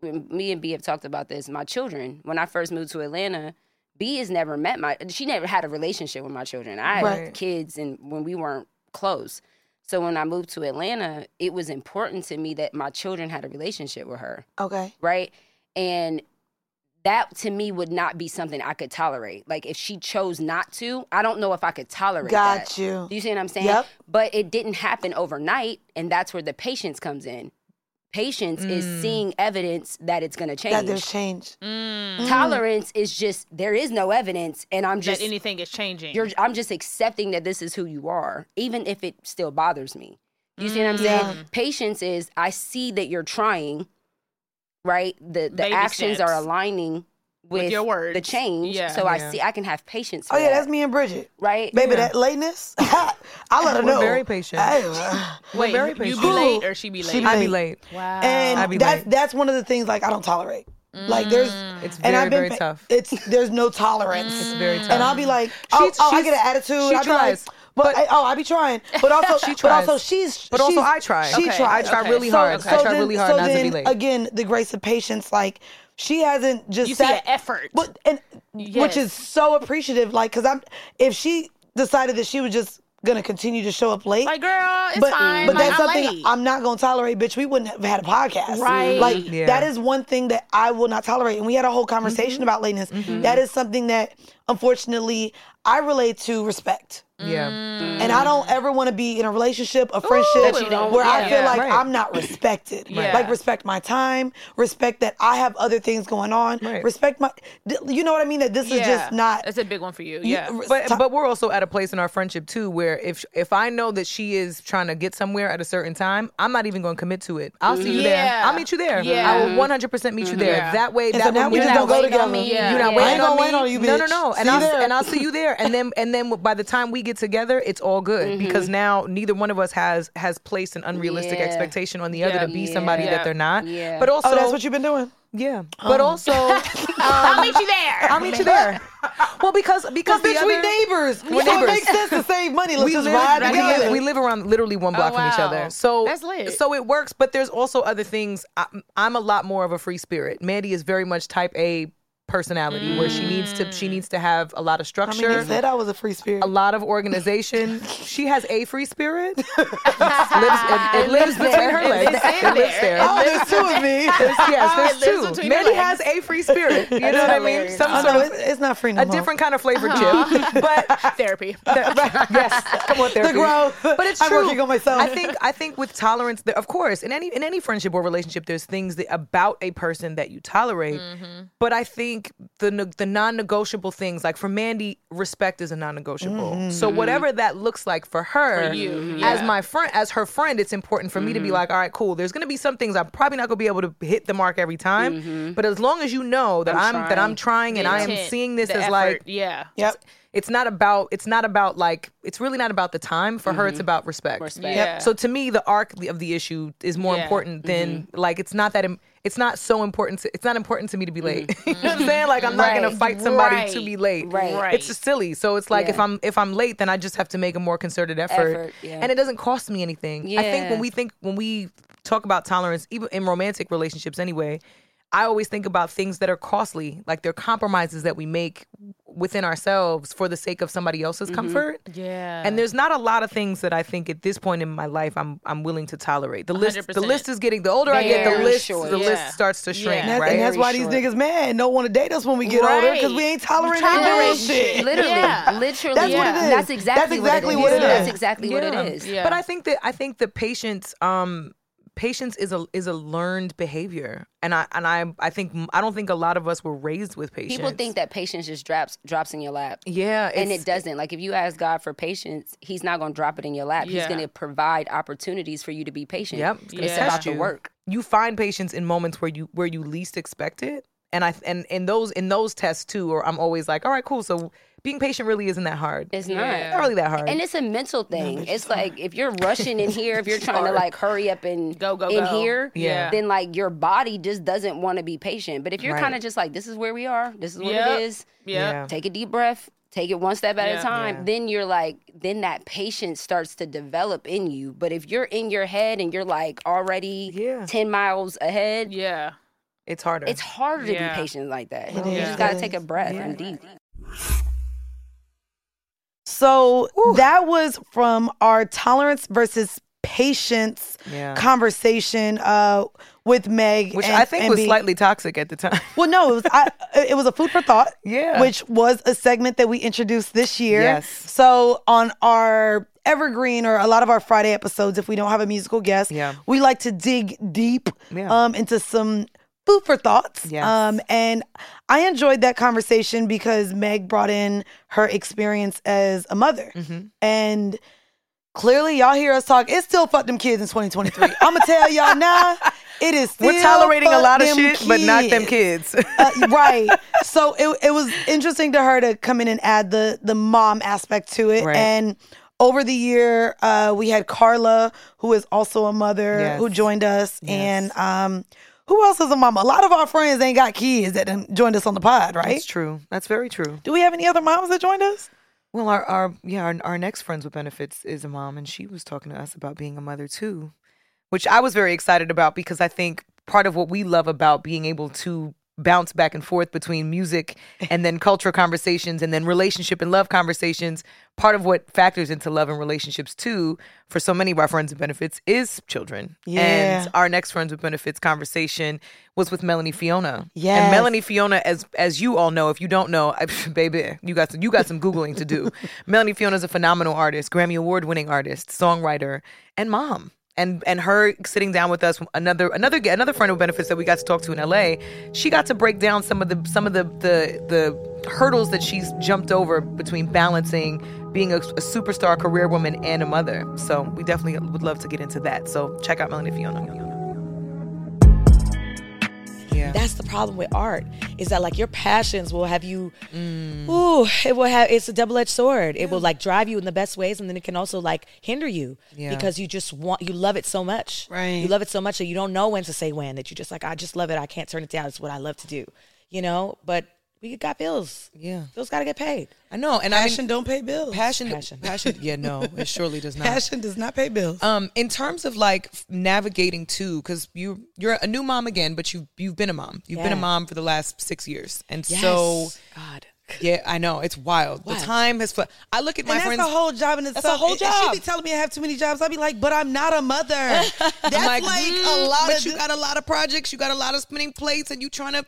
me and B have talked about this. My children, when I first moved to Atlanta, B has never met my. She never had a relationship with my children. I had Right. kids, and when we weren't close. So when I moved to Atlanta, it was important to me that my children had a relationship with her okay right? And that to me would not be something I could tolerate. Like if she chose not to, I don't know if I could tolerate that. got that. you Do you see what I'm saying? Yep. But it didn't happen overnight, and that's where the patience comes in. Patience is mm. seeing evidence that it's going to change. that there's change mm. Mm. Tolerance is just there is no evidence, and I'm just that anything is changing. you're I'm just accepting that this is who you are, even if it still bothers me. You see what I'm saying? Patience is I see that you're trying, right? The the Baby actions steps. are aligning with, With your words. the change. Yeah. So I see I can have patience. Oh yeah, that, that's me and Bridget. right? Baby, that lateness, I let her We're know. very patient. Hey, uh, Wait, very you patient. be late or she be late? She be I'd be late. late. Wow. and I'd be that's late. that's one of the things like I don't tolerate. Like there's mm. It's and I've been very tough. It's there's no tolerance. It's very tough. And I'll be like, oh, She- oh I she's- get an attitude. she I'll be like, tries. but, I, oh, I be trying. But also, She tries. but also she's. But also she's- I try. She Okay, tries. I try okay. really So- hard. So I try then, really hard so not then, to be late. Again, the grace of patience, like she hasn't just You see sat, an effort. but and which is so appreciative. Like, cause I'm if she decided that she was just gonna continue to show up late, Like, girl, it's but fine. but like, that's I'm something late. I'm not gonna tolerate, bitch. We wouldn't have had a podcast, Right. Like Yeah. that is one thing that I will not tolerate. And we had a whole conversation mm-hmm. about lateness. Mm-hmm. That is something that unfortunately I relate to respect. Yeah. And I don't ever want to be in a relationship, a friendship That you don't- where I yeah. feel like Right. I'm not respected. Right. Like respect my time, respect that I have other things going on, Right. respect my you know what I mean that this is just not That's a big one for you. you- Yeah. But ti- but we're also at a place in our friendship too where if if I know that she is trying to get somewhere at a certain time, I'm not even going to commit to it. I'll see you there. I'll meet you there. Yeah. I will 100% meet you there. Yeah. That way And that so now we just don't go together. on me. Yeah. You're not Yeah. waiting I ain't on gonna me. wait on you, No, no, no. And I'll and I'll see you there. And then and then by the time we get together, it's all good because now neither one of us has has placed an unrealistic Yeah. expectation on the other Yeah. to be Yeah. somebody Yeah. that they're not. Yeah. But also Oh, that's what you've been doing. yeah. But also um, I'll meet you there. I'll meet you there. Well, because because But the bitch, we other- neighbors. We're so neighbors. it makes sense to save money. Let's we just live, ride we, together. live, we live around literally one block from each other. So That's lit. So it works, but there's also other things. I, I'm a lot more of a free spirit. Mandii is very much type A personality where she needs to she needs to have a lot of structure. I mean, they said I was a free spirit. a lot of organization. she has a free spirit. lives, it, it lives between her legs. It lives there. oh, there's two of me. There's, yes, there's It lives two. between her Mandii has a free spirit. You know what I mean? Some Oh, sort no, of it's not free no a more. different kind of flavored chip. But Therapy. that- right, yes, come on, therapy. The growth. But it's true. I'm working on myself. I think I think with tolerance, there, of course, in any in any friendship or relationship, there's things that, about a person that you tolerate. Mm-hmm. But I think the the non-negotiable things, like for Mandii, respect is a non-negotiable. Mm-hmm. So whatever that looks like for her, For you, as my friend, as her friend, it's important for me to be mm-hmm. like, all right, cool. There's gonna be some things I'm probably not gonna be able to hit the mark every time. Mm-hmm. But as long as you know that I'm, I'm that I'm trying and I am seeing this as effort, like yeah. Yep. it's not about it's not about like it's really not about the time for her it's about respect Respect. Yeah. so to me the arc of the issue is more Yeah. important than like it's not that im- it's not so important to, it's not important to me to be late. You know what i'm mm-hmm. saying? Like i'm not gonna fight somebody to be late. Right. Right. it's just silly. So it's like if i'm if i'm late then i just have to make a more concerted effort, Effort, yeah. and it doesn't cost me anything. Yeah. i think when we think when we talk about tolerance even in romantic relationships anyway I always think about things that are costly, like they're compromises that we make within ourselves for the sake of somebody else's comfort. Yeah. And there's not a lot of things that I think at this point in my life I'm I'm willing to tolerate. The list the 100%. list is getting the older I get, the list short. the Yeah. list starts to shrink, Yeah. And, that's, right? and that's why Very these short. niggas mad and don't want to date us when we get older because we ain't tolerating Tolerate that shit. bullshit. Literally, Yeah. literally. That's what it is. That's exactly, That's exactly what what it it is. That's is. exactly what it is. Yeah. But I think that I think the patience um patience is a is a learned behavior. And I and I I think I don't think a lot of us were raised with patience. People think that patience just drops drops in your lap. yeah, and it doesn't. Like if you ask God for patience, He's not going to drop it in your lap. He's going to provide opportunities for you to be patient. Yep, it's gonna It's Yeah. about test the work. You find patience in moments where you where you least expect it, and I and in those in those tests too, or I'm always like, all right, cool. So being patient really isn't that hard. It's Yeah. not really that hard. And it's a mental thing. it's like if you're rushing in here, if you're trying to like hurry up and Go, go, in go. here, Yeah. then like your body just doesn't want to be patient. But if you're Right. kind of just like, this is where we are, this is what Yep. it is, yeah. Yeah. take a deep breath, take it one step at Yeah. a time, Yeah. then you're like, then that patience starts to develop in you. But if you're in your head and you're like already Yeah. 10 miles ahead, Yeah. it's harder. it's harder to be patient like that. It you just got to take a breath Yeah. and deep. So that was from our tolerance versus patience Yeah. conversation uh, with Meg, which and- I think was slightly toxic at the time. Well, no, it was I, it was a food for thought. Yeah. which was a segment that we introduced this year. Yes. So on our evergreen or a lot of our Friday episodes, if we don't have a musical guest, Yeah. we like to dig deep Yeah. um, into some food for thoughts. Yes. Um, and I enjoyed that conversation because Meg brought in her experience as a mother, Mm-hmm. and clearly y'all hear us talk. It's still fuck them kids in 2023. I'm gonna tell y'all now. It is still We're tolerating a lot of shit, but not them kids. Uh, right. So it it was interesting to her to come in and add the the mom aspect to it. Right. And over the year, uh, we had Carla, who is also a mother, Yes. who joined us, and um, who else is a mama? A lot of our friends ain't got kids that joined us on the pod, right? That's true. That's very true. Do we have any other moms that joined us? Well, our, our yeah, our, our next friends with benefits is a mom, and she was talking to us about being a mother too, which I was very excited about because I think part of what we love about being able to bounce back and forth between music and then cultural conversations and then relationship and love conversations. Part of what factors into love and relationships too, for so many of our friends with benefits, is children. Yeah. And our next friends with benefits conversation was with Melanie Fiona. Yes. And Melanie Fiona, as as you all know, if you don't know, I, baby, you got some, you got some googling to do. Melanie Fiona is a phenomenal artist, Grammy award winning artist, songwriter, and mom. And and her sitting down with us, another another another friend of benefits that we got to talk to in L.A. She got to break down some of the some of the the the hurdles that she's jumped over between balancing being a, a superstar career woman and a mother. So we definitely would love to get into that. So check out Melanie Fiona. Yeah. That's the problem with art is that like your passions will have you Mm. ooh it will have it's a double-edged sword it will like drive you in the best ways and then it can also like hinder you Yeah. because you just want you love it so much Right. you love it so much that you don't know when to say when that you just like I just love it I can't turn it down it's what I love to do you know but we got bills Yeah. bills got to get paid I know. And Passion I mean, don't pay bills. passion, Passion. passion, Yeah, no, it surely does not. Passion does not pay bills. Um, in terms of like navigating too, because you you're a new mom again, but you you've been a mom. You've been a mom for the last six years, and yes. so God yeah, I know it's wild. The time has. Fl- I look at my and that's friends. a whole job in itself. That's a whole job. And she be telling me I have too many jobs. I'd be like, but I'm not a mother. That's I'm like, "Mm, a lot but of. you got a lot of projects. You got a lot of spinning plates, and you trying to.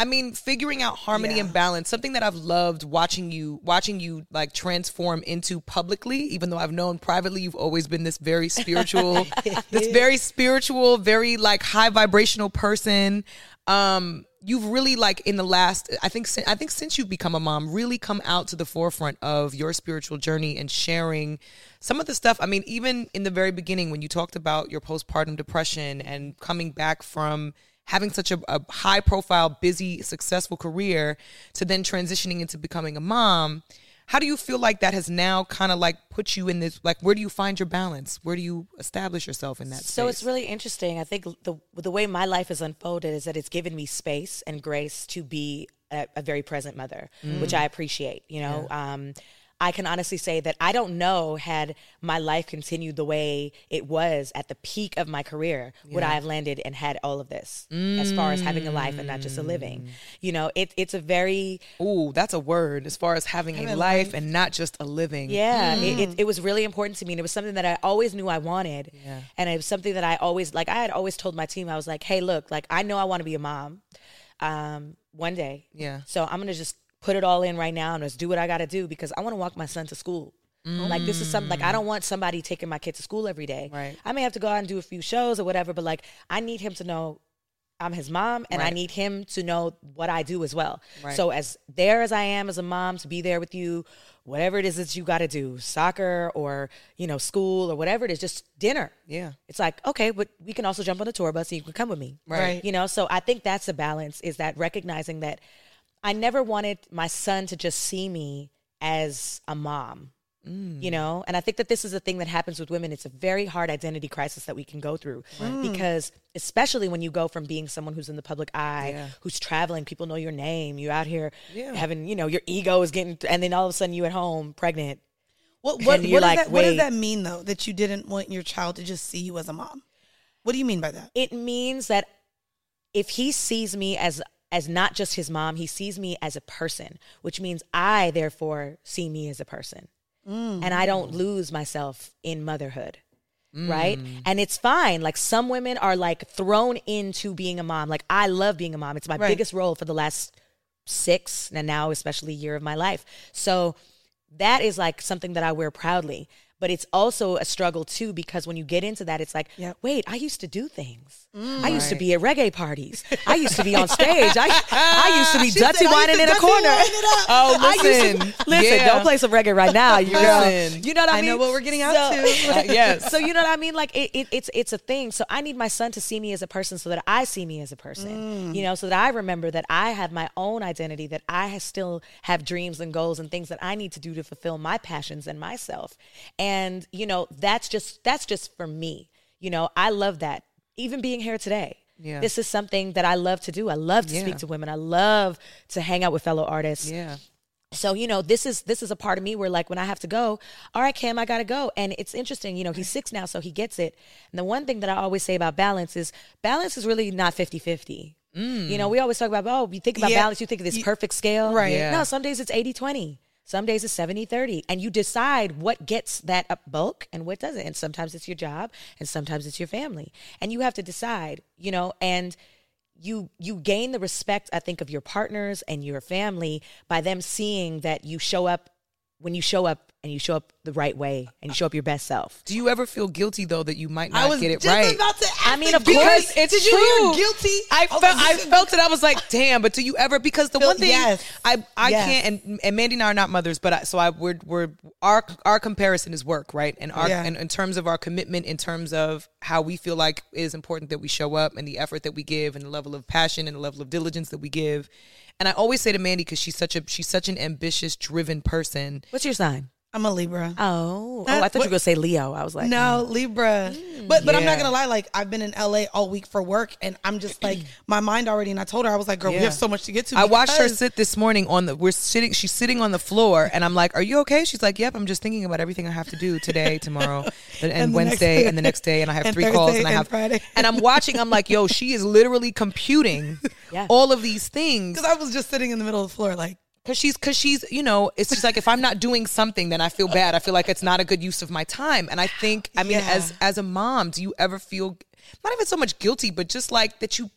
I mean, figuring out harmony Yeah. and balance. Something that I've loved watching you, watching you like transform into publicly. Even though I've known privately, you've always been this very spiritual, this very spiritual, very like high vibrational person. Um, you've really like in the last, I think, I think since you've become a mom, really come out to the forefront of your spiritual journey and sharing some of the stuff. I mean, even in the very beginning when you talked about your postpartum depression and coming back from having such a, a high profile, busy, successful career to then transitioning into becoming a mom. How do you feel like that has now kind of like put you in this like where do you find your balance? Where do you establish yourself in that So it's really interesting. I think the the way my life has unfolded is that it's given me space and grace to be a, a very present mother, which I appreciate. You know, um, I can honestly say that I don't know had my life continued the way it was at the peak of my career, would I have landed and had all of this as far as having a life and not just a living. You know, it, it's a very Ooh, that's a word as far as having a life and not just a living. yeah, it, it, it was really important to me. And it was something that I always knew I wanted. Yeah. And it was something that I always, like, I had always told my team, I was like, hey, look, like, I know I want to be a mom um, one day. Yeah. So I'm going to just put it all in right now and just do what I got to do because I want to walk my son to school. Like this is something like I don't want somebody taking my kid to school every day. Right. I may have to go out and do a few shows or whatever, but like I need him to know I'm his mom and I need him to know what I do as well. Right. So as there as I am as a mom to be there with you, whatever it is that you got to do, soccer or, you know, school or whatever it is, just dinner. Yeah. It's like, okay, but we can also jump on the tour bus and you can come with me. Right. You know, so I think that's the balance is that recognizing that I never wanted my son to just see me as a mom. Mm. You know, and I think that this is a thing that happens with women. It's a very hard identity crisis that we can go through because, especially when you go from being someone who's in the public eye, Yeah. who's traveling, people know your name, you're out here Yeah. having, you know, your ego is getting, and then all of a sudden you at home pregnant. What what, what, you're does like, that, what does that mean though? That you didn't want your child to just see you as a mom? What do you mean by that? it means that if he sees me as as not just his mom, he sees me as a person, which means I therefore see me as a person. Mm. And I don't lose myself in motherhood. Mm. Right? And it's fine. Like some women are like thrown into being a mom. Like I love being a mom. It's my Right. biggest role for the last six and now especially year of my life. So that is like something that I wear proudly. But it's also a struggle too because when you get into that, it's like, Yep. wait, I used to do things. I used to be at reggae parties. I used to be on stage. I, I used to be She Dutty whining in a corner. wine it up." Oh, I used to- listen. listen, Yeah. don't play some reggae right now. You know, Listen. you know what I mean I mean. know what we're getting out So- to. Uh, yes. so you know what I mean? Like it, it, it's it's a thing. So I need my son to see me as a person, so that I see me as a person. You know, so that I remember that I have my own identity, that I still have dreams and goals and things that I need to do to fulfill my passions and myself. And you know, that's just that's just for me. You know, I love that. Even being here today. Yeah. This is something that I love to do. I love to Yeah. speak to women. I love to hang out with fellow artists Yeah. so you know this is this is a part of me where like when i have to go all right cam i gotta go and it's interesting you know he's six now so he gets it and the one thing that i always say about balance is balance is really not 50-50 mm. you know we always talk about oh you think about Yeah. balance you think of this perfect scale Right. No some days it's 80-20 some days it's 70-30 and you decide what gets that up bulk and what doesn't. And sometimes it's your job and sometimes it's your family. And you have to decide you know and you you gain the respect i think of your partners and your family by them seeing that you show up when you show up and you show up the right way and you show up your best self Do you ever feel guilty though that you might I not was get it just right? about to ask I mean, the of guilty- course, it's Did you true. hear guilty? I oh, felt like, I felt it. I was like, damn. But do you ever? Because the Feel- one thing yes. I I Yes. can't and, and Mandii and I are not mothers, but I, so I we're we're our our comparison is work, right? And our Yeah. and in terms of our commitment, in terms of how we feel like it is important that we show up and the effort that we give and the level of passion and the level of diligence that we give. And I always say to Mandii because she's such a she's such an ambitious, driven person. what's your sign I'm a Libra. oh, oh i thought you were gonna say leo i was like no, mm. Libra. Mm, but but I'm not gonna lie, like I've been in LA all week for work and I'm just like my mind already and I told her I was like, girl, we have so much to get to. I watched her sit this morning on the. We're sitting. She's sitting on the floor, and I'm like, "Are you okay?" She's like, "Yep, I'm just thinking about everything I have to do today, tomorrow, and, And Wednesday, and the next day, and I have And three calls, Thursday and I have Friday. And I'm watching. I'm like, "Yo, she is literally computing Yeah. all of these things Because I was just sitting in the middle of the floor, like, because she's because she's you know it's just like if I'm not doing something, then I feel bad. I feel like it's not a good use of my time. And I think, I mean, Yeah. as as a mom, do you ever feel not even so much guilty, but just like that you.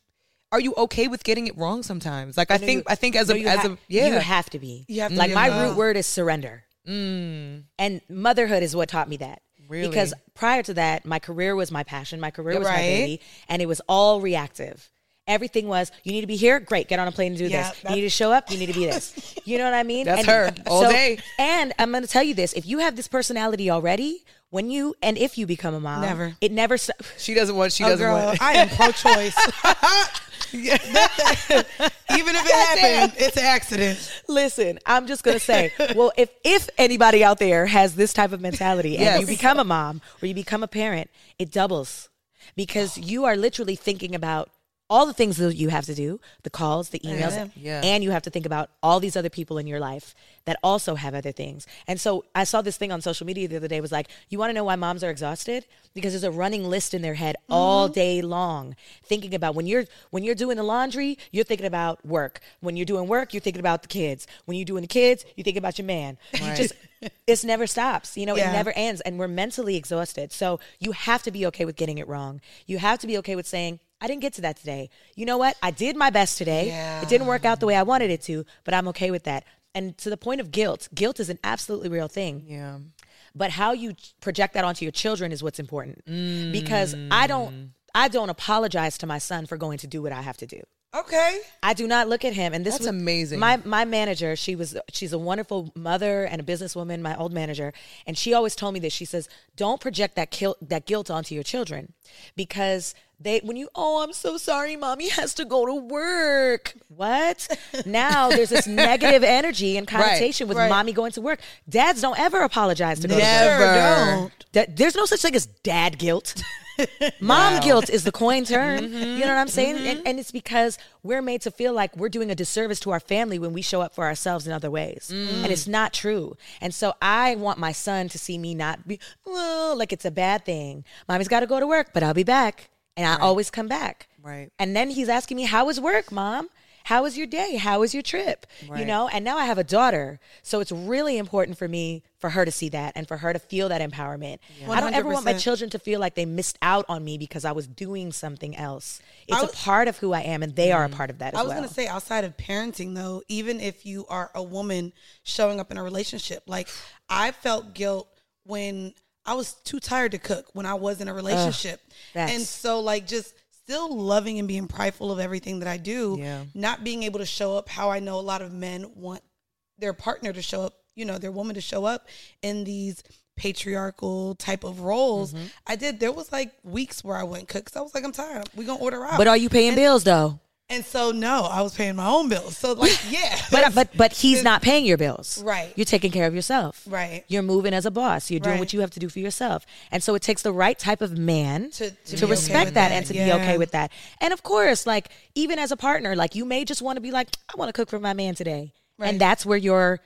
Are you okay with getting it wrong sometimes? Like I No, think you- I think as a as ha- a yeah you have to be You have to like be my root word is surrender mm. and motherhood is what taught me that Really? because prior to that my career was my passion my career was my baby and it was all reactive everything was you need to be here great get on a plane and do Yeah, this you need to show up you need to be this you know what i mean That's And her, all day. and i'm going to tell you this if you have this personality already when you and if you become a mom Never. it never st- She doesn't want. She oh, doesn't girl, want. I am pro-choice. Even if it happened, it's an accident. Listen, I'm just gonna say, well, if if anybody out there has this type of mentality and Yes. you become a mom or you become a parent, it doubles because you are literally thinking about all the things that you have to do, the calls, the emails, Yeah. and you have to think about all these other people in your life that also have other things. And so I saw this thing on social media the other day was like, you want to know why moms are exhausted? Because there's a running list in their head all mm-hmm. day long thinking about when you're when you're doing the laundry, you're thinking about work. When you're doing work, you're thinking about the kids. When you're doing the kids, you think about your man. You just it's never stops. You know, Yeah. it never ends and we're mentally exhausted. So you have to be okay with getting it wrong. You have to be okay with saying I didn't get to that today. You know what? I did my best today. It didn't work out the way I wanted it to, but I'm okay with that. And to the point of guilt, guilt is an absolutely real thing. Yeah. But how you project that onto your children is what's important. Because I mm. don't I don't apologize to my son for going to do what I have to do. Okay. I do not look at him, and this That's was amazing. My my manager, she was she's a wonderful mother and a businesswoman. My old manager, and she always told me this. She says, "Don't project that guilt that guilt onto your children, because they when you oh I'm so sorry, mommy has to go to work. What? now there's this negative energy and connotation with right. mommy going to work. Dads don't ever apologize to go to work. Never. don't. That, there's no such thing as dad guilt. Mom guilt is the coin term. Mm-hmm. You know what I'm saying? And, mm-hmm. and it's because we're made to feel like we're doing a disservice to our family when we show up for ourselves in other ways. Mm. And it's not true. And so I want my son to see me not be, well, like it's a bad thing. Mommy's got to go to work, but I'll be back. And I always come back. Right. And then he's asking me, How was work, mom? How was your day? How was your trip? You know, and now I have a daughter. So it's really important for me for her to see that and for her to feel that empowerment. I don't ever want my children to feel like they missed out on me because I was doing something else. It's I a was- part of who I am and they are a mm. part of that as I was well. gonna say outside of parenting though, even if you are a woman showing up in a relationship, like I felt guilt when I was too tired to cook when I was in a relationship. that's- and so like just still loving and being prideful of everything that I do, Yeah. not being able to show up how I know a lot of men want their partner to show up, you know, their woman to show up in these patriarchal type of roles. Mm-hmm. I did. There was like weeks where I wouldn't cook because I was like, I'm tired. We gonna order out. But are you paying bills though? And so no, I was paying my own bills. So like, yeah, But uh, but but he's not paying your bills. Right. You're taking care of yourself. Right. You're moving as a boss. You're doing Right. what you have to do for yourself. And so it takes the right type of man To- to, to be okay respect that, that. and to be okay with that. And of course, like even as a partner, like you may just want to be like, I want to cook for my man today. Right. And that's where your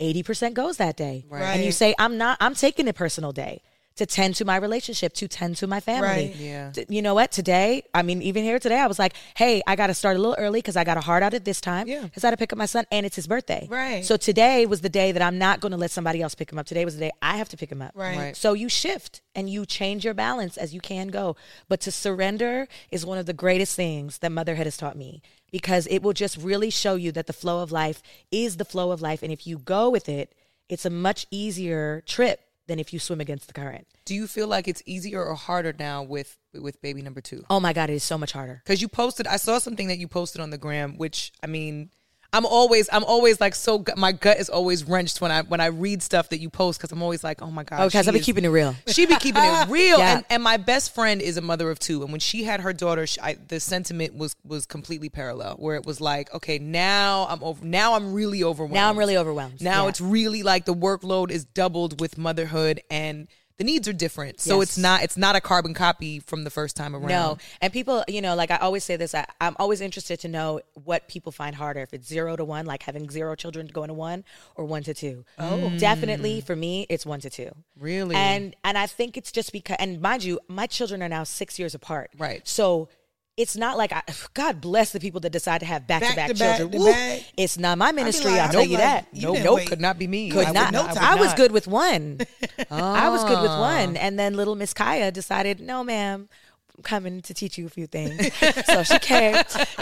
80% goes that day. And you say, I'm not, I'm taking a personal day to tend to my relationship, to tend to my family. Right. Yeah. You know what? Today, I mean, even here today, I was like, hey, I got to start a little early because I got a hard out at this time. Yeah. Because I had to pick up my son and it's his birthday. Right. So today was the day that I'm not going to let somebody else pick him up. Today was the day I have to pick him up. Right. Right. So you shift and you change your balance as you can go. But to surrender is one of the greatest things that motherhood has taught me because it will just really show you that the flow of life is the flow of life. And if you go with it, it's a much easier trip than if you swim against the current. Do you feel like it's easier or harder now with with baby number two? Oh my God, it is so much harder. Because you posted, I saw something that you posted on the gram, which I mean, I'm always, I'm always like so. My gut is always wrenched when I when I read stuff that you post because I'm always like, oh my god. Oh, because been is- keeping it real. She be keeping it real, Yeah. and, and my best friend is a mother of two, and when she had her daughter, she, I, the sentiment was was completely parallel. Where it was like, okay, now I'm over. Now I'm really overwhelmed. Now I'm really overwhelmed. Now Yeah. it's really like the workload is doubled with motherhood, and the needs are different. So Yes. it's not it's not a carbon copy from the first time around. No. And people, you know, like I always say this, I, I'm always interested to know what people find harder. If it's zero to one, like having zero children to going to one, or one to two. Oh. Definitely for me, it's one to two. Really? And and I think it's just because and mind you, my children are now six years apart. Right. So it's not like I God bless the people that decide to have back to back Back to back children. to Woo. back. It's not my ministry, like- I'll tell you like, that. you no, didn't wait. could not be me. Could I would not. no I. I was not. good with one. I was good with Ah. one. And then little Miss Kaya decided, no, ma'am, I'm coming to teach you a few things. so she came,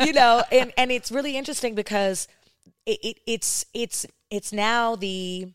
you know, and, and it's really interesting because it, it it's it's it's now the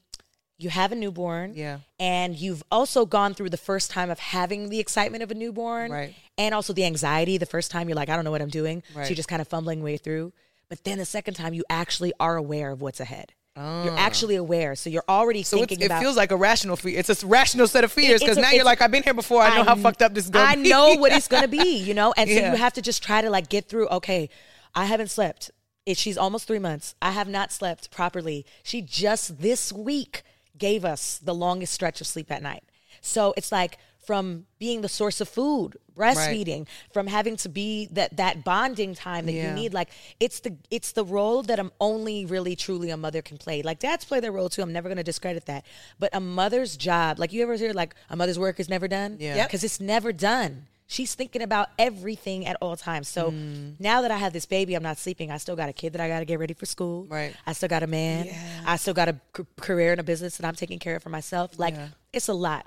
you have a newborn. Yeah. And you've also gone through the first time of having the excitement of a newborn. Right. And also the anxiety the first time you're like, I don't know what I'm doing. So you're just kind of fumbling way through. But then the second time you actually are aware of what's ahead. You're oh. actually aware. So you're already. So thinking it about feels like a rational fear. It's a rational set of fears because now you're like, I've been here before. I know how fucked up this is going I be. know what it's gonna be, you know, and so Yeah. you have to just try to like get through. Okay, I haven't slept. It, she's almost three months. I have not slept properly. She just this week gave us the longest stretch of sleep at night. So it's like from being the source of food, breastfeeding, from having to be that that bonding time that you need. Like it's the it's the role that I'm only really truly a mother can play. Like dads play their role too. I'm never gonna discredit that. But a mother's job, like you ever hear like a mother's work is never done? Yeah. Yep. Because it's never done. She's thinking about everything at all times. So Mm. now that I have this baby, I'm not sleeping. I still got a kid that I got to get ready for school. Right. I still got a man. Yeah. I still got a c- career and a business that I'm taking care of for myself. Like it's a lot.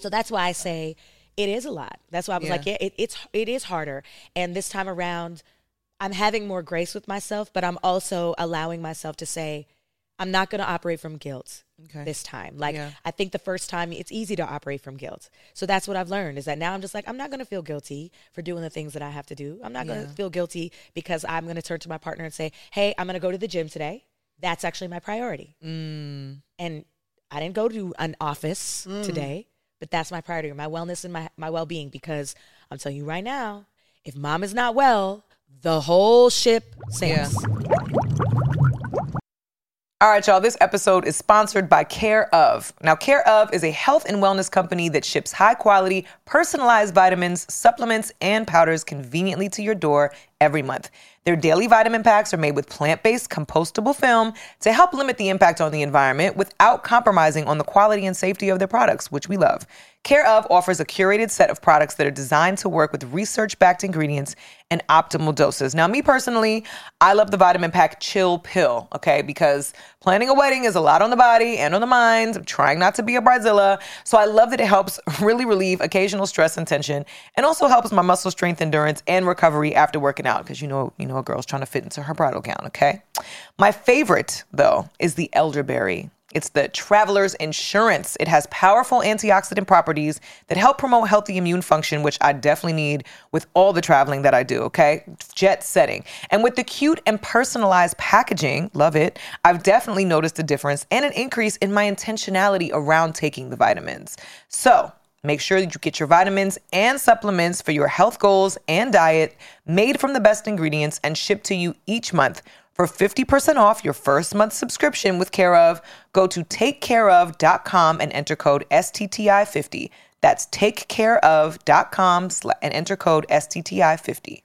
So that's why I say it is a lot. That's why I was Yeah. like, yeah, it, it's it is harder. And this time around, I'm having more grace with myself, but I'm also allowing myself to say, I'm not going to operate from guilt Okay. this time. Like Yeah. I think the first time it's easy to operate from guilt. So that's what I've learned is that now I'm just like I'm not going to feel guilty for doing the things that I have to do. I'm not going to Yeah. feel guilty because I'm going to turn to my partner and say, "Hey, I'm going to go to the gym today." That's actually my priority. Mm. And I didn't go to an office today, but that's my priority, my wellness and my my well-being because I'm telling you right now, if mom is not well, the whole ship sinks. All right, y'all, this episode is sponsored by Care of. Now, Care of is a health and wellness company that ships high quality, personalized vitamins, supplements, and powders conveniently to your door every month. Their daily vitamin packs are made with plant based compostable film to help limit the impact on the environment without compromising on the quality and safety of their products, which we love. Care of offers a curated set of products that are designed to work with research backed ingredients and optimal doses. Now, me personally, I love the vitamin pack chill pill, okay, because planning a wedding is a lot on the body and on the mind. I'm trying not to be a bridezilla. So I love that it helps really relieve occasional stress and tension and also helps my muscle strength, endurance, and recovery after working out because you know, you know, a girl's trying to fit into her bridal gown, okay? My favorite, though, is the elderberry. It's the Traveler's Insurance. It has powerful antioxidant properties that help promote healthy immune function, which I definitely need with all the traveling that I do, okay? Jet setting. And with the cute and personalized packaging, love it, I've definitely noticed a difference and an increase in my intentionality around taking the vitamins. So, Make sure that you get your vitamins and supplements for your health goals and diet made from the best ingredients and shipped to you each month. For 50% off your first month subscription with Care of, go to takecareof.com and enter code STTI50. That's takecareof.com and enter code STTI50.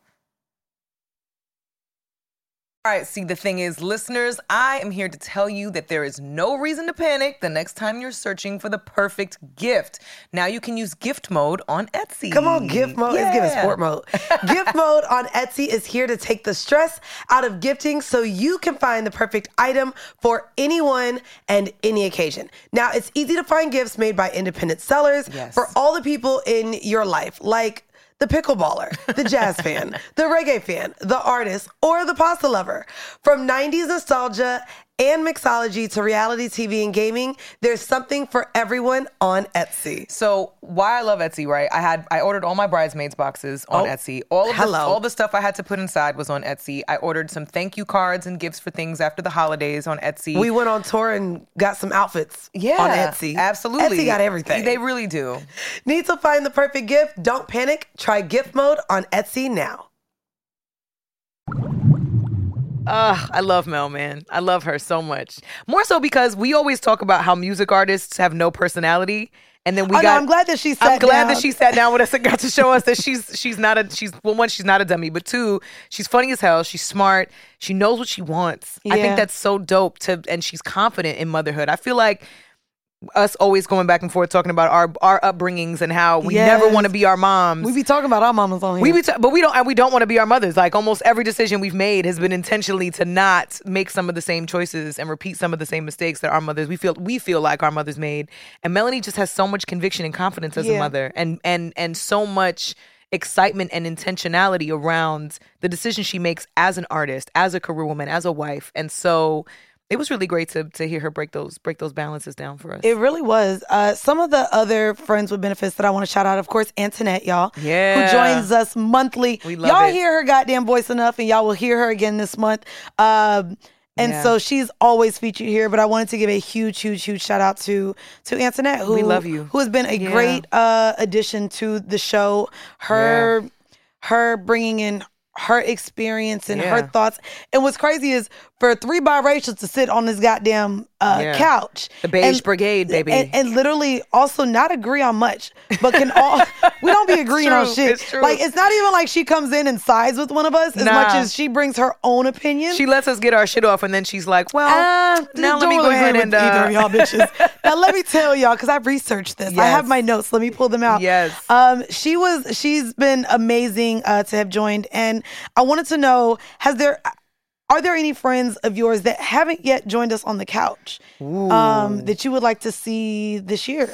All right, see, the thing is, listeners, I am here to tell you that there is no reason to panic the next time you're searching for the perfect gift. Now you can use gift mode on Etsy. Come on, gift mode. It's giving sport mode. gift mode on Etsy is here to take the stress out of gifting so you can find the perfect item for anyone and any occasion. Now, it's easy to find gifts made by independent sellers Yes. for all the people in your life, like the pickleballer, the jazz fan, the reggae fan, the artist, or the pasta lover. From 90s nostalgia and mixology to reality TV and gaming, there's something for everyone on Etsy. So why I love Etsy, right? I had I ordered all my bridesmaids boxes on Oh, Etsy. All of the, all the stuff I had to put inside was on Etsy. I ordered some thank you cards and gifts for things after the holidays on Etsy. We went on tour and got some outfits yeah, on Etsy. Absolutely. Etsy got everything. They really do. Need to find the perfect gift? Don't panic. Try gift mode on Etsy now. Ugh, I love Mel, man. I love her so much. More so because we always talk about how music artists have no personality. And then we Oh, no, got. I'm glad that she I'm glad down. that she sat down with us and got to show us that she's she's not a she's well one she's not a dummy but two she's funny as hell she's smart she knows what she wants I think that's so dope to and she's confident in motherhood I feel like us always going back and forth talking about our our upbringings and how we never want to be our moms We be talking about our mamas on here. we be ta- but we don't and we don't want to be our mothers. Like almost every decision we've made has been intentionally to not make some of the same choices and repeat some of the same mistakes that our mothers we feel we feel like our mothers made. And Melanie just has so much conviction and confidence as a mother and and and so much excitement and intentionality around the decision she makes as an artist, as a career woman, as a wife. And so it was really great to to hear her break those break those balances down for us. It really was. Uh, some of the other friends with benefits that I want to shout out, of course, Antoinette, y'all. Yeah. Who joins us monthly. We love y'all it. hear her goddamn voice enough, and y'all will hear her again this month. Um, and Yeah. so she's always featured here, but I wanted to give a huge, huge, huge shout out to to Antoinette, who We love you. who has been a Yeah. great uh, addition to the show. Her her bringing in her experience and her thoughts. And what's crazy is for three biracials to sit on this goddamn uh, Yeah. couch. The beige and- brigade, baby. And, and literally also not agree on much, but can all we don't be agreeing on shit. it's true. Like it's not even like she comes in and sides with one of us as Nah. much as she brings her own opinion. she lets us get our shit off and then she's like, "Well, Uh, now let me go ahead and with either uh, of y'all bitches. now let me tell y'all because I've researched this. I have my notes. Let me pull them out. Yes. Um, she was. She's been amazing uh, to have joined, and I wanted to know: Has there? Are there any friends of yours that haven't yet joined us on the couch um, that you would like to see this year?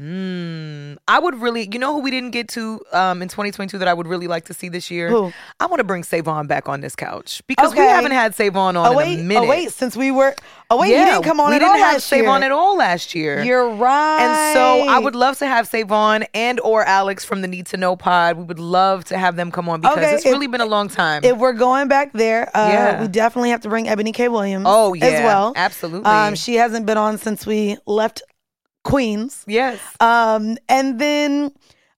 Mm, I would really, you know, who we didn't get to um, in 2022 that I would really like to see this year. Who? I want to bring Savon back on this couch because we haven't had Savon on Oh in wait, a minute. oh wait, since we were, oh wait, yeah, he didn't come on we at didn't all have last year. Savon at all last year. You're right. and so I would love to have Savon and or Alex from the Need to Know Pod. We would love to have them come on because Okay, it's if- really been a long time. If we're going back there, uh, Yeah. we definitely have to bring Ebony K. Williams. Oh, as yeah, well. absolutely. Um, she hasn't been on since we left Queens. yes, Um, and then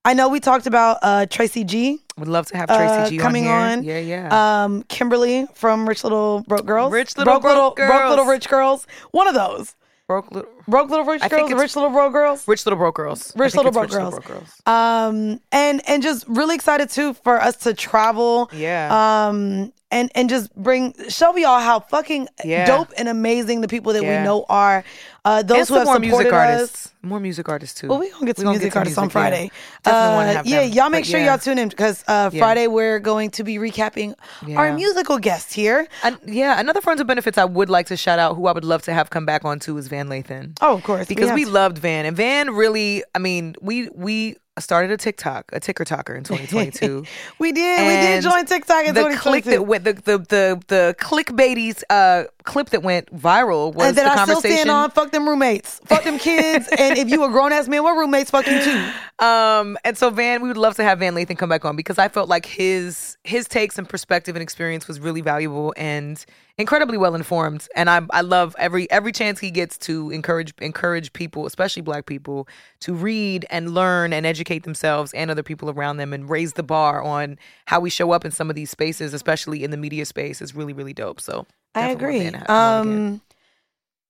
I know we talked about uh, Tracy G. would love to have Tracy uh, G coming on. on. Yeah, yeah. Um, Kimberly from Rich Little Broke Girls. Rich Little Broke Broke Little Girls. Rich Girls. One of those. Broke little, Broke Little Rich I Girls. Rich Little Broke Girls. Rich Little Broke Girls. Rich Little Broke Rich Girls. Little Um, and and just really excited too for us to travel. Yeah. Um, and and just bring show y'all how fucking Yeah. dope and amazing the people that Yeah. we know are. Uh, those and who have more supported music us. artists. More music artists too. Well, we gonna get some music artists on yeah. Friday. Definitely want Uh, to have yeah, y'all make But sure yeah. y'all tune in because uh, Yeah. Friday we're going to be recapping our musical guest here. And yeah, another friends of benefits I would like to shout out who I would love to have come back on too is Van Lathan. Oh, of course, Because have we loved Van and Van really, I mean, we we started a TikTok, a ticker talker in 2022. We did. we did join TikTok in the click 2022. that went the the the, the clickbaity uh clip that went viral was and then the I still conversation. stand on fuck them roommates, fuck them kids, and if you a grown ass man, what roommates fuck you too? Um, and so Van, we would love to have Van Lathan come back on because I felt like his his takes and perspective and experience was really valuable and incredibly well informed. And I I love every every chance he gets to encourage encourage people, especially Black people, to read and learn and educate themselves and other people around them and raise the bar on how we show up in some of these spaces, especially in the media space, is really really dope. So I agree. Have- come on again. Um,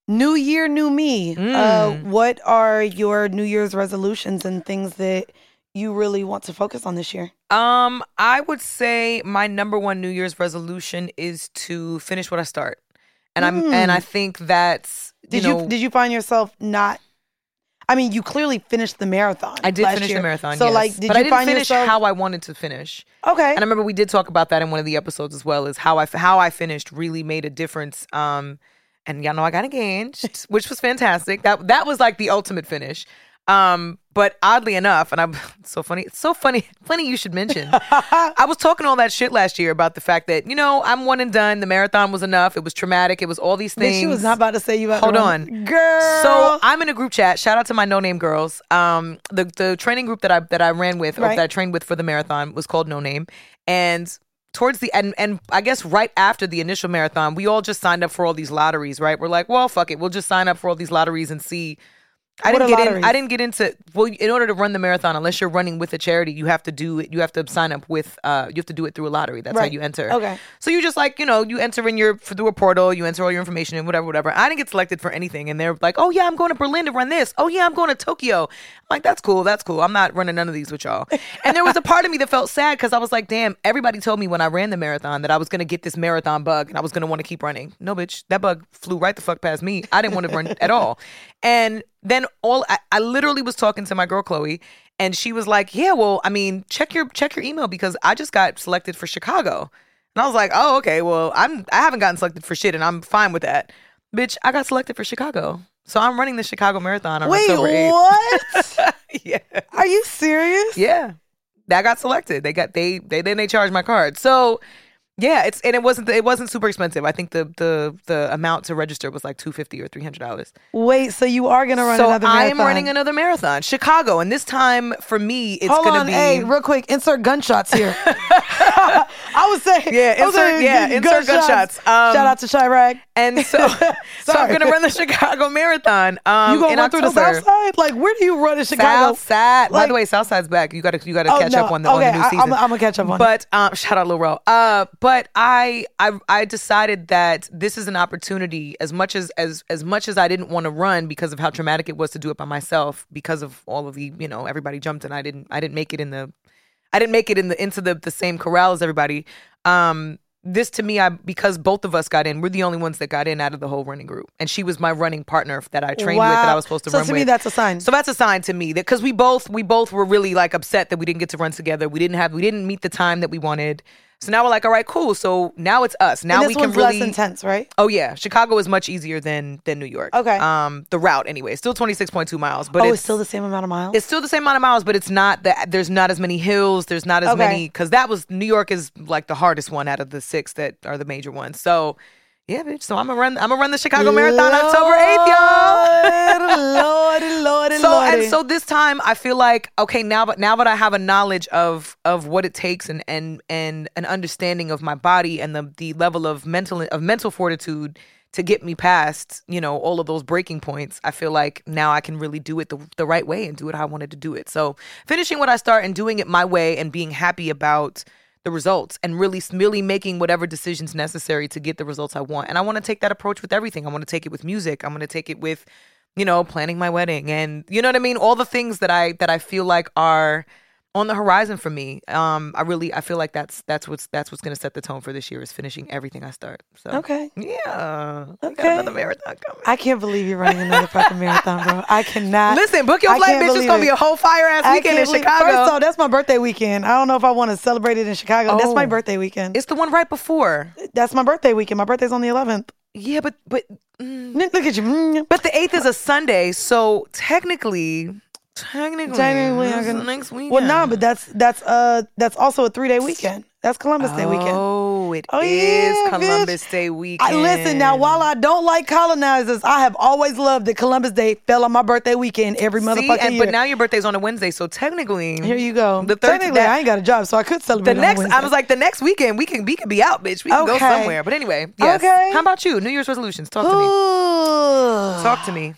new year, new me. Uh, Mm. what are your New Year's resolutions and things that you really want to focus on this year? Um, I would say my number one New Year's resolution is to finish what I start, and I'm and I think that's you Did you, know did you find yourself not? I mean, you clearly finished the marathon. I did last finish year. the marathon. So, yes. like, did but you I didn't find finish yourself? how I wanted to finish. okay. And I remember we did talk about that in one of the episodes as well. Is how I how I finished really made a difference. Um, and y'all know I got engaged, which was fantastic. That that was like the ultimate finish. Um, but oddly enough, and I'm so funny, it's so funny, funny you should mention. I was talking all that shit last year about the fact that you know I'm one and done. The marathon was enough. It was traumatic. It was all these Bitch, things. she was not about to say you. About Hold on. girl. So I'm in a group chat. Shout out to my No Name Girls. Um, the the training group that I that I ran with or that I trained with for the marathon was called No Name, and towards the end and I guess right after the initial marathon, we all just signed up for all these lotteries. Right? We're like, well, fuck it, we'll just sign up for all these lotteries and see. I What didn't get in. I didn't get into. Well, in order to run the marathon, unless you're running with a charity, you have to do it. You have to sign up with. Uh, you have to do it through a lottery. That's how you enter. Okay. So you just like you know you enter in your through a portal, you enter all your information and whatever, whatever. I didn't get selected for anything, and they're like, "Oh yeah, I'm going to Berlin to run this. Oh yeah, I'm going to Tokyo." I'm like, "That's cool, that's cool. I'm not running none of these with y'all." And there was a part of me that felt sad because I was like, "Damn, everybody told me when I ran the marathon that I was going to get this marathon bug and I was going to want to keep running. No, bitch, that bug flew right the fuck past me. I didn't want to run at all." And then all I, I literally was talking to my girl Chloe and she was like, "Yeah, well, I mean, check your check your email because I just got selected for Chicago." And I was like, "Oh, okay. Well, I'm I haven't gotten selected for shit and I'm fine with that." Bitch, I got selected for Chicago. So I'm running the Chicago Marathon on Wait, October 8th. what? yeah. Are you serious? Yeah. I got selected. They got they they then they charged my card. So yeah, it's and it wasn't it wasn't super expensive. I think the the the amount to register was like two fifty or three hundred dollars. Wait, so you are gonna run So another I am running another marathon, Chicago, and this time for me, it's Hold gonna on, be. hey, real quick, insert gunshots here. I was saying, Yeah, I insert- saying yeah, insert gunshots. Um, Shout out to Chiraq. And so, so I'm gonna run the Chicago Marathon. Um, you gonna run through the South Side? Like, where do you run in Chicago? South Side. By the way, South Side's back. You gotta you gotta Oh, catch no. up on the okay, on the new I, season. I'm, I'm gonna catch up on. But um, shout out Lil Rel. Uh, but I, I I decided that this is an opportunity. As much as as as much as I didn't want to run because of how traumatic it was to do it by myself, because of all of the you know everybody jumped and I didn't I didn't make it in the I didn't make it in the into the the same corral as everybody. Um, this to me, I because both of us got in, we're the only ones that got in out of the whole running group, and she was my running partner that I trained with that I was supposed to So run to with. me, that's a sign. So that's a sign to me that because we both we both were really like upset that we didn't get to run together. We didn't have we didn't meet the time that we wanted. So now we're like, all right, cool. So now it's us. Now we can really less intense, right? Oh yeah, Chicago is much easier than than New York. Okay. Um, the route anyway, still twenty six point two miles, but oh, it's, it's still the same amount of miles. it's still the same amount of miles, but it's not that there's not as many hills. There's not as Okay. many because that was New York is like the hardest one out of the six that are the major ones. So yeah, bitch. So I'm gonna run. I'm gonna run the Chicago Marathon October eighth, y'all. Lordy, lordy, so and so this time I feel like okay now but now that I have a knowledge of of what it takes and and and an understanding of my body and the the level of mental of mental fortitude to get me past you know all of those breaking points I feel like now I can really do it the, the right way and do it how I wanted to do it so finishing what I start and doing it my way and being happy about the results and really really making whatever decisions necessary to get the results I want. And I want to take that approach with everything. I want to take it with music. I'm going to take it with you know, planning my wedding and you know what I mean? All the things that I that I feel like are on the horizon for me. Um, I really I feel like that's that's what's that's what's gonna set the tone for this year is finishing everything I start. So okay. Yeah. Okay. another marathon coming. I can't believe you're running another fucking marathon, bro. I cannot. Listen, book your flight, bitch. It's gonna be a whole fire ass weekend in Chicago. First off, that's my birthday weekend. I don't know if I want to celebrate it in Chicago. That's my Oh. birthday weekend. it's the one right before. That's my birthday weekend. My birthday's on the 11th. Yeah, but but mm, Look at you. Mm. but the eighth is a Sunday, so technically Technically, Technically, I can- next weekend. Well, nah, but that's that's uh that's also a three day weekend. That's Columbus Day weekend. Oh, it is Oh, yeah, Columbus bitch. Day weekend. I, listen now. While I don't like colonizers, I have always loved that Columbus Day fell on my birthday weekend every See, motherfucking and, year. but now your birthday's on a Wednesday, so technically, Here you go. The third, Technically, I ain't got a job, so I could celebrate. the next. I was like, the next weekend we can we can be out, bitch. We can go somewhere. But anyway, yes. Okay. How about you? New Year's resolutions. Talk to me. Talk to me.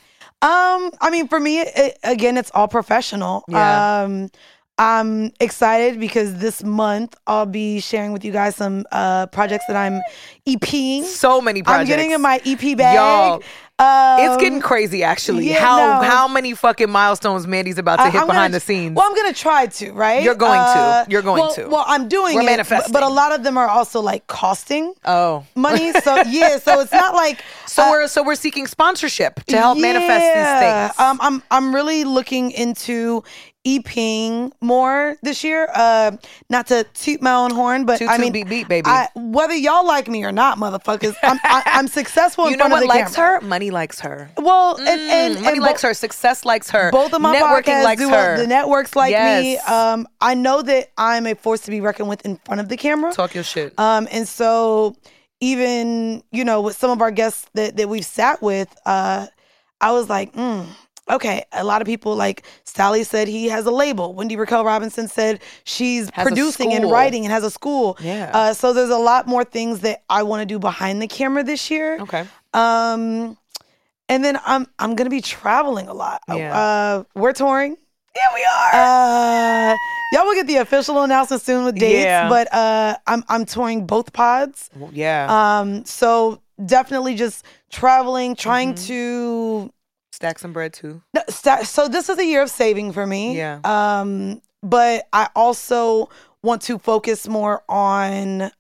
Um, I mean, for me, it, again, it's all professional. Yeah. Um, I'm excited because this month I'll be sharing with you guys some uh projects that I'm EPing. So many projects. I'm getting in my EP bag. Y'all, Um, it's getting crazy actually. yeah, how no. how many fucking milestones Mandii's about to I- hit I'm behind gonna- the scenes? Well, I'm gonna try to, right? You're going to. Uh, You're going well- to. Well, I'm doing We're it, but- manifesting. but a lot of them are also like costing oh. money. So yeah, so it's not like So uh, we're so we're seeking sponsorship to help manifest these things. Um, I'm I'm really looking into EPing more this year. Uh, not to toot my own horn, but Toot, I mean, beat, beat, baby. I, whether y'all like me or not, motherfuckers, I'm I, I'm successful in you know what likes camera. her? Money likes her. Well, and and, Mm, money and likes bo- her. Success likes her. Both of my networking likes her. The networks like me. Um, I know that I'm a force to be reckoned with in front of the camera. Talk your shit. Um, and so even you know with some of our guests that that we've sat with, uh, I was like, mm, okay. A lot of people like Sally said he has a label. Wendy Raquel Robinson said she's Has producing and writing and has a school. Yeah. Uh, so there's a lot more things that I want to do behind the camera this year. okay. Um, and then I'm I'm gonna be traveling a lot. Yeah. Uh, we're touring. Yeah, we are. Uh, y'all will get the official announcement soon with dates. Yeah. But uh, I'm I'm touring both pods. Yeah. Um, so definitely just traveling, trying Mm-hmm. to. Stack some bread too. No, So this is a year of saving for me. Yeah. Um, but I also want to focus more on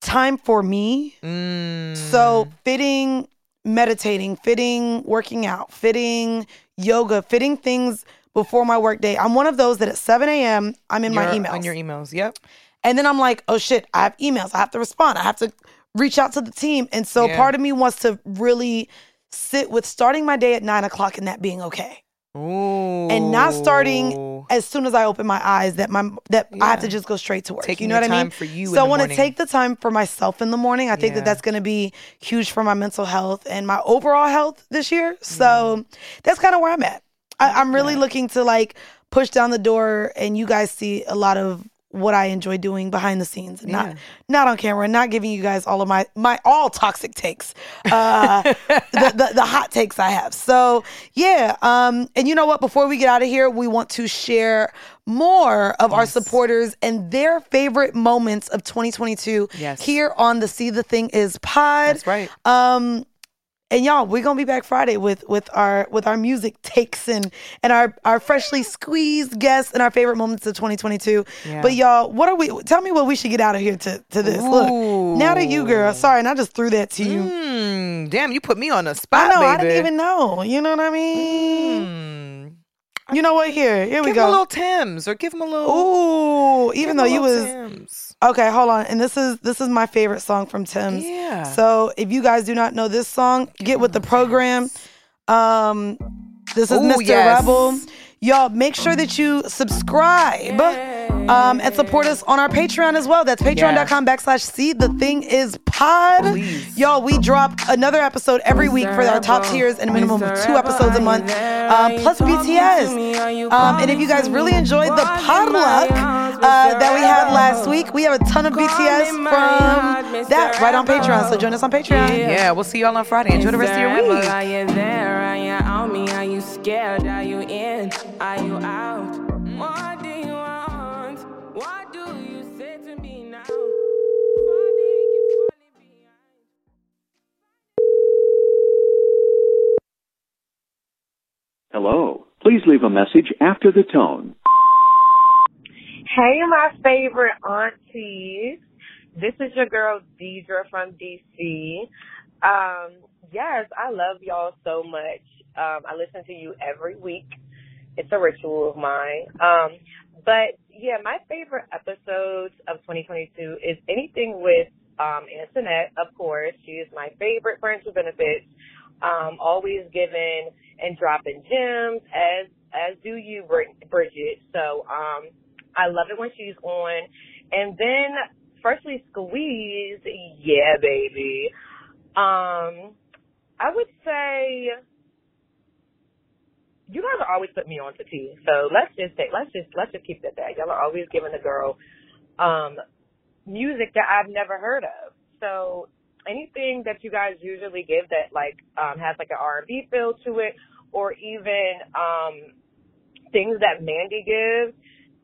time for me. Mm. So fitting meditating, fitting working out, fitting yoga, fitting things before my work day. I'm one of those that at 7 a.m. I'm in my You're emails. On your emails. Yep. And then I'm like, oh shit, I have emails. I have to respond. I have to reach out to the team. And so Yeah. part of me wants to really sit with starting my day at nine o'clock and that being okay. Ooh. And not starting as soon as I open my eyes that my that I have to just go straight to work. Taking you know what I mean? for you So I want to take the time for myself in the morning. I think Yeah. that that's going to be huge for my mental health and my overall health this year. So mm. that's kind of where I'm at. I, I'm really looking to like push down the door, and you guys see a lot of what I enjoy doing behind the scenes, and Yeah. not not on camera, and not giving you guys all of my my all toxic takes, uh, the, the the hot takes I have. So yeah, um, and you know what? Before we get out of here, we want to share more of our supporters and their favorite moments of 2022 Yes. here on the See the Thing Is pod. That's right. Um, and y'all, we're gonna be back Friday with with our with our music takes and and our our freshly squeezed guests and our favorite moments of 2022. Yeah. But y'all, what are we? Tell me what we should get out of here to to this. Look, now to you, girl. Sorry, and I just threw that to you. Mm, damn, you put me on the I spot, know. baby. I didn't even know. You know what I mean? Mm. You know what? Here, here we Give him a go. little Tems or give him a little. Ooh, even though you was Tems. Okay, hold on. And this is this is my favorite song from Tems. Yeah. So if you guys do not know this song, get with the program. Um this is Ooh, Mr. yes. Rebel. Y'all make sure that you subscribe um, and support us on our Patreon as well. That's patreon.com backslash see the thing is pod. Please. Y'all, we drop another episode every week for our top tiers and a minimum of two episodes a month, um, plus BTS. Um, and if you guys really enjoyed the podluck uh, that we had last week, we have a ton of BTS from that right on Patreon. So join us on Patreon. Yeah, we'll see y'all on Friday. Enjoy the rest of your week. Are you there? Are you on me? Are you scared? Are you in? Are you out? Hello. Please leave a message after the tone. Hey, my favorite aunties. This is your girl Deidre from DC. Um, yes, I love y'all so much. Um, I listen to you every week. It's a ritual of mine. Um, but yeah, my favorite episodes of 2022 is anything with um, Antoinette, of course. She is my favorite friend with benefits. Um, always giving and dropping gems as as do you, Bridget. So um, I love it when she's on. And then, firstly, Squeeze, yeah, baby. Um, I would say you guys are always putting me on to tea. So let's just say let's just let's just keep that. Y'all are always giving the girl um music that I've never heard of. So anything that you guys usually give that like um has like an R and B feel to it or even um things that Mandii gives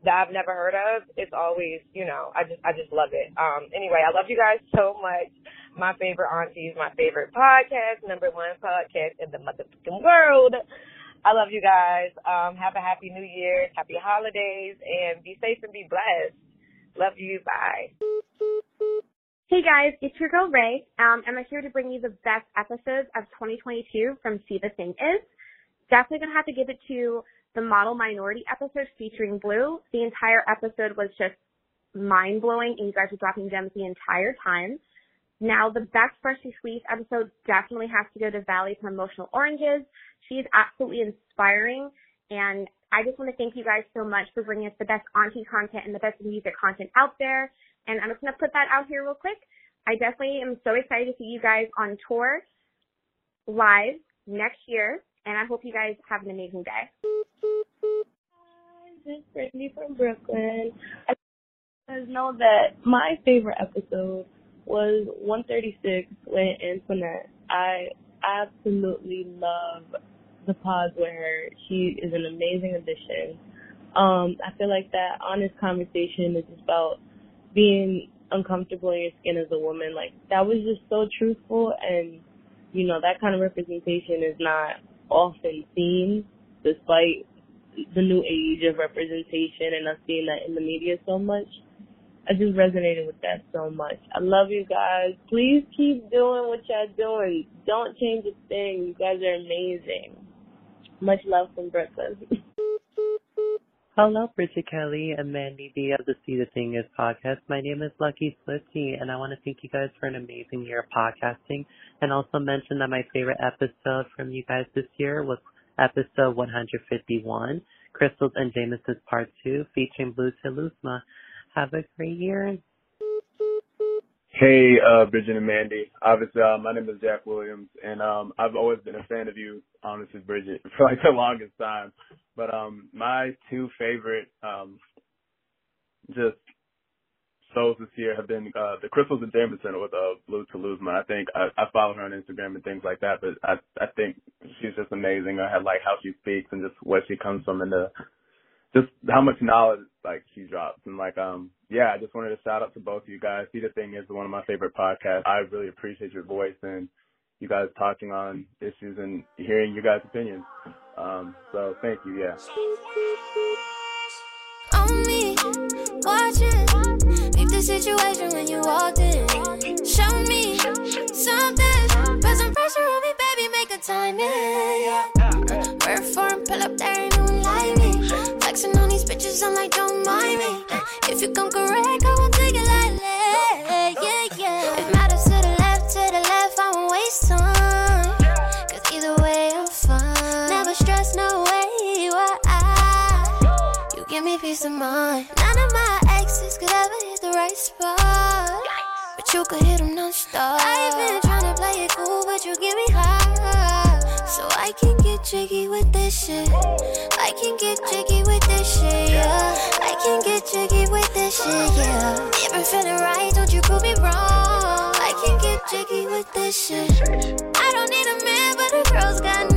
that I've never heard of, it's always, you know, I just I just love it. Um anyway, I love you guys so much. My favorite aunties, my favorite podcast, number one podcast in the motherfucking world. I love you guys. Um, have a happy new year, happy holidays, and be safe and be blessed. Love you. Bye. Hey guys, it's your girl Ray, um, and I'm here to bring you the best episodes of 2022 from See the Thing Is. Definitely gonna have to give it to the model minority episode featuring Blue. The entire episode was just mind blowing, and you guys were dropping gems the entire time. Now, the best Freshly Squeezed episode definitely has to go to Vali from Emotional Oranges. She is absolutely inspiring, and I just want to thank you guys so much for bringing us the best auntie content and the best music content out there. And I'm just going to put that out here real quick. I definitely am so excited to see you guys on tour live next year, and I hope you guys have an amazing day. This is Brittany from Brooklyn. I guys know that my favorite episode was 136 with Antoinette. I absolutely love the pods where she is an amazing addition. Um, I feel like that honest conversation is about being uncomfortable in your skin as a woman. Like that was just so truthful and you know, that kind of representation is not often seen despite the new age of representation and us seeing that in the media so much. I just resonated with that so much. I love you guys. Please keep doing what y'all doing. Don't change a thing. You guys are amazing. Much love from Brooklyn. Hello, Bridget Kelly and Mandii B of the See the Thing Is podcast. My name is Lucky Swifty, and I want to thank you guys for an amazing year of podcasting, and also mention that my favorite episode from you guys this year was episode 151, Crystals and Jameson's Part 2, featuring Blue Telusma. Have a great year. Hey, uh, Bridget and Mandii. Obviously, uh, my name is Jack Williams, and um, I've always been a fan of you, honestly, Bridget, for like the longest time. But um, my two favorite, um, just souls this year have been uh, the Crystals and Jameson with uh, Blue Telusma. I think I, I follow her on Instagram and things like that, but I I think she's just amazing. I had like how she speaks and just where she comes from and the just how much knowledge like she drops and like um yeah i just wanted to shout out to both of you guys see the thing is one of my favorite podcasts i really appreciate your voice and you guys talking on issues and hearing your guys opinions um so thank you yeah me, watching. Peep the situation when you in. Show me something. Put some pressure on me, baby, make a time, yeah. Pull up there, ain't no. Flexing on these bitches, I'm like, don't mind me. Uh, if you come correct, I won't take it lightly, yeah, yeah. It matters to the left, to the left, I won't waste time. Cause either way, I'm fine. Never stress, no way, why you give me peace of mind. None of my exes could ever hit the right spot. But you could hit them non-stop. I've been trying to play it cool, but you give me high. So I can jiggy with this shit. I can get jiggy with this shit, yeah. I can get jiggy with this shit, yeah. If I'm feeling right, don't you prove me wrong. I can get jiggy with this shit. I don't need a man, but a girl's got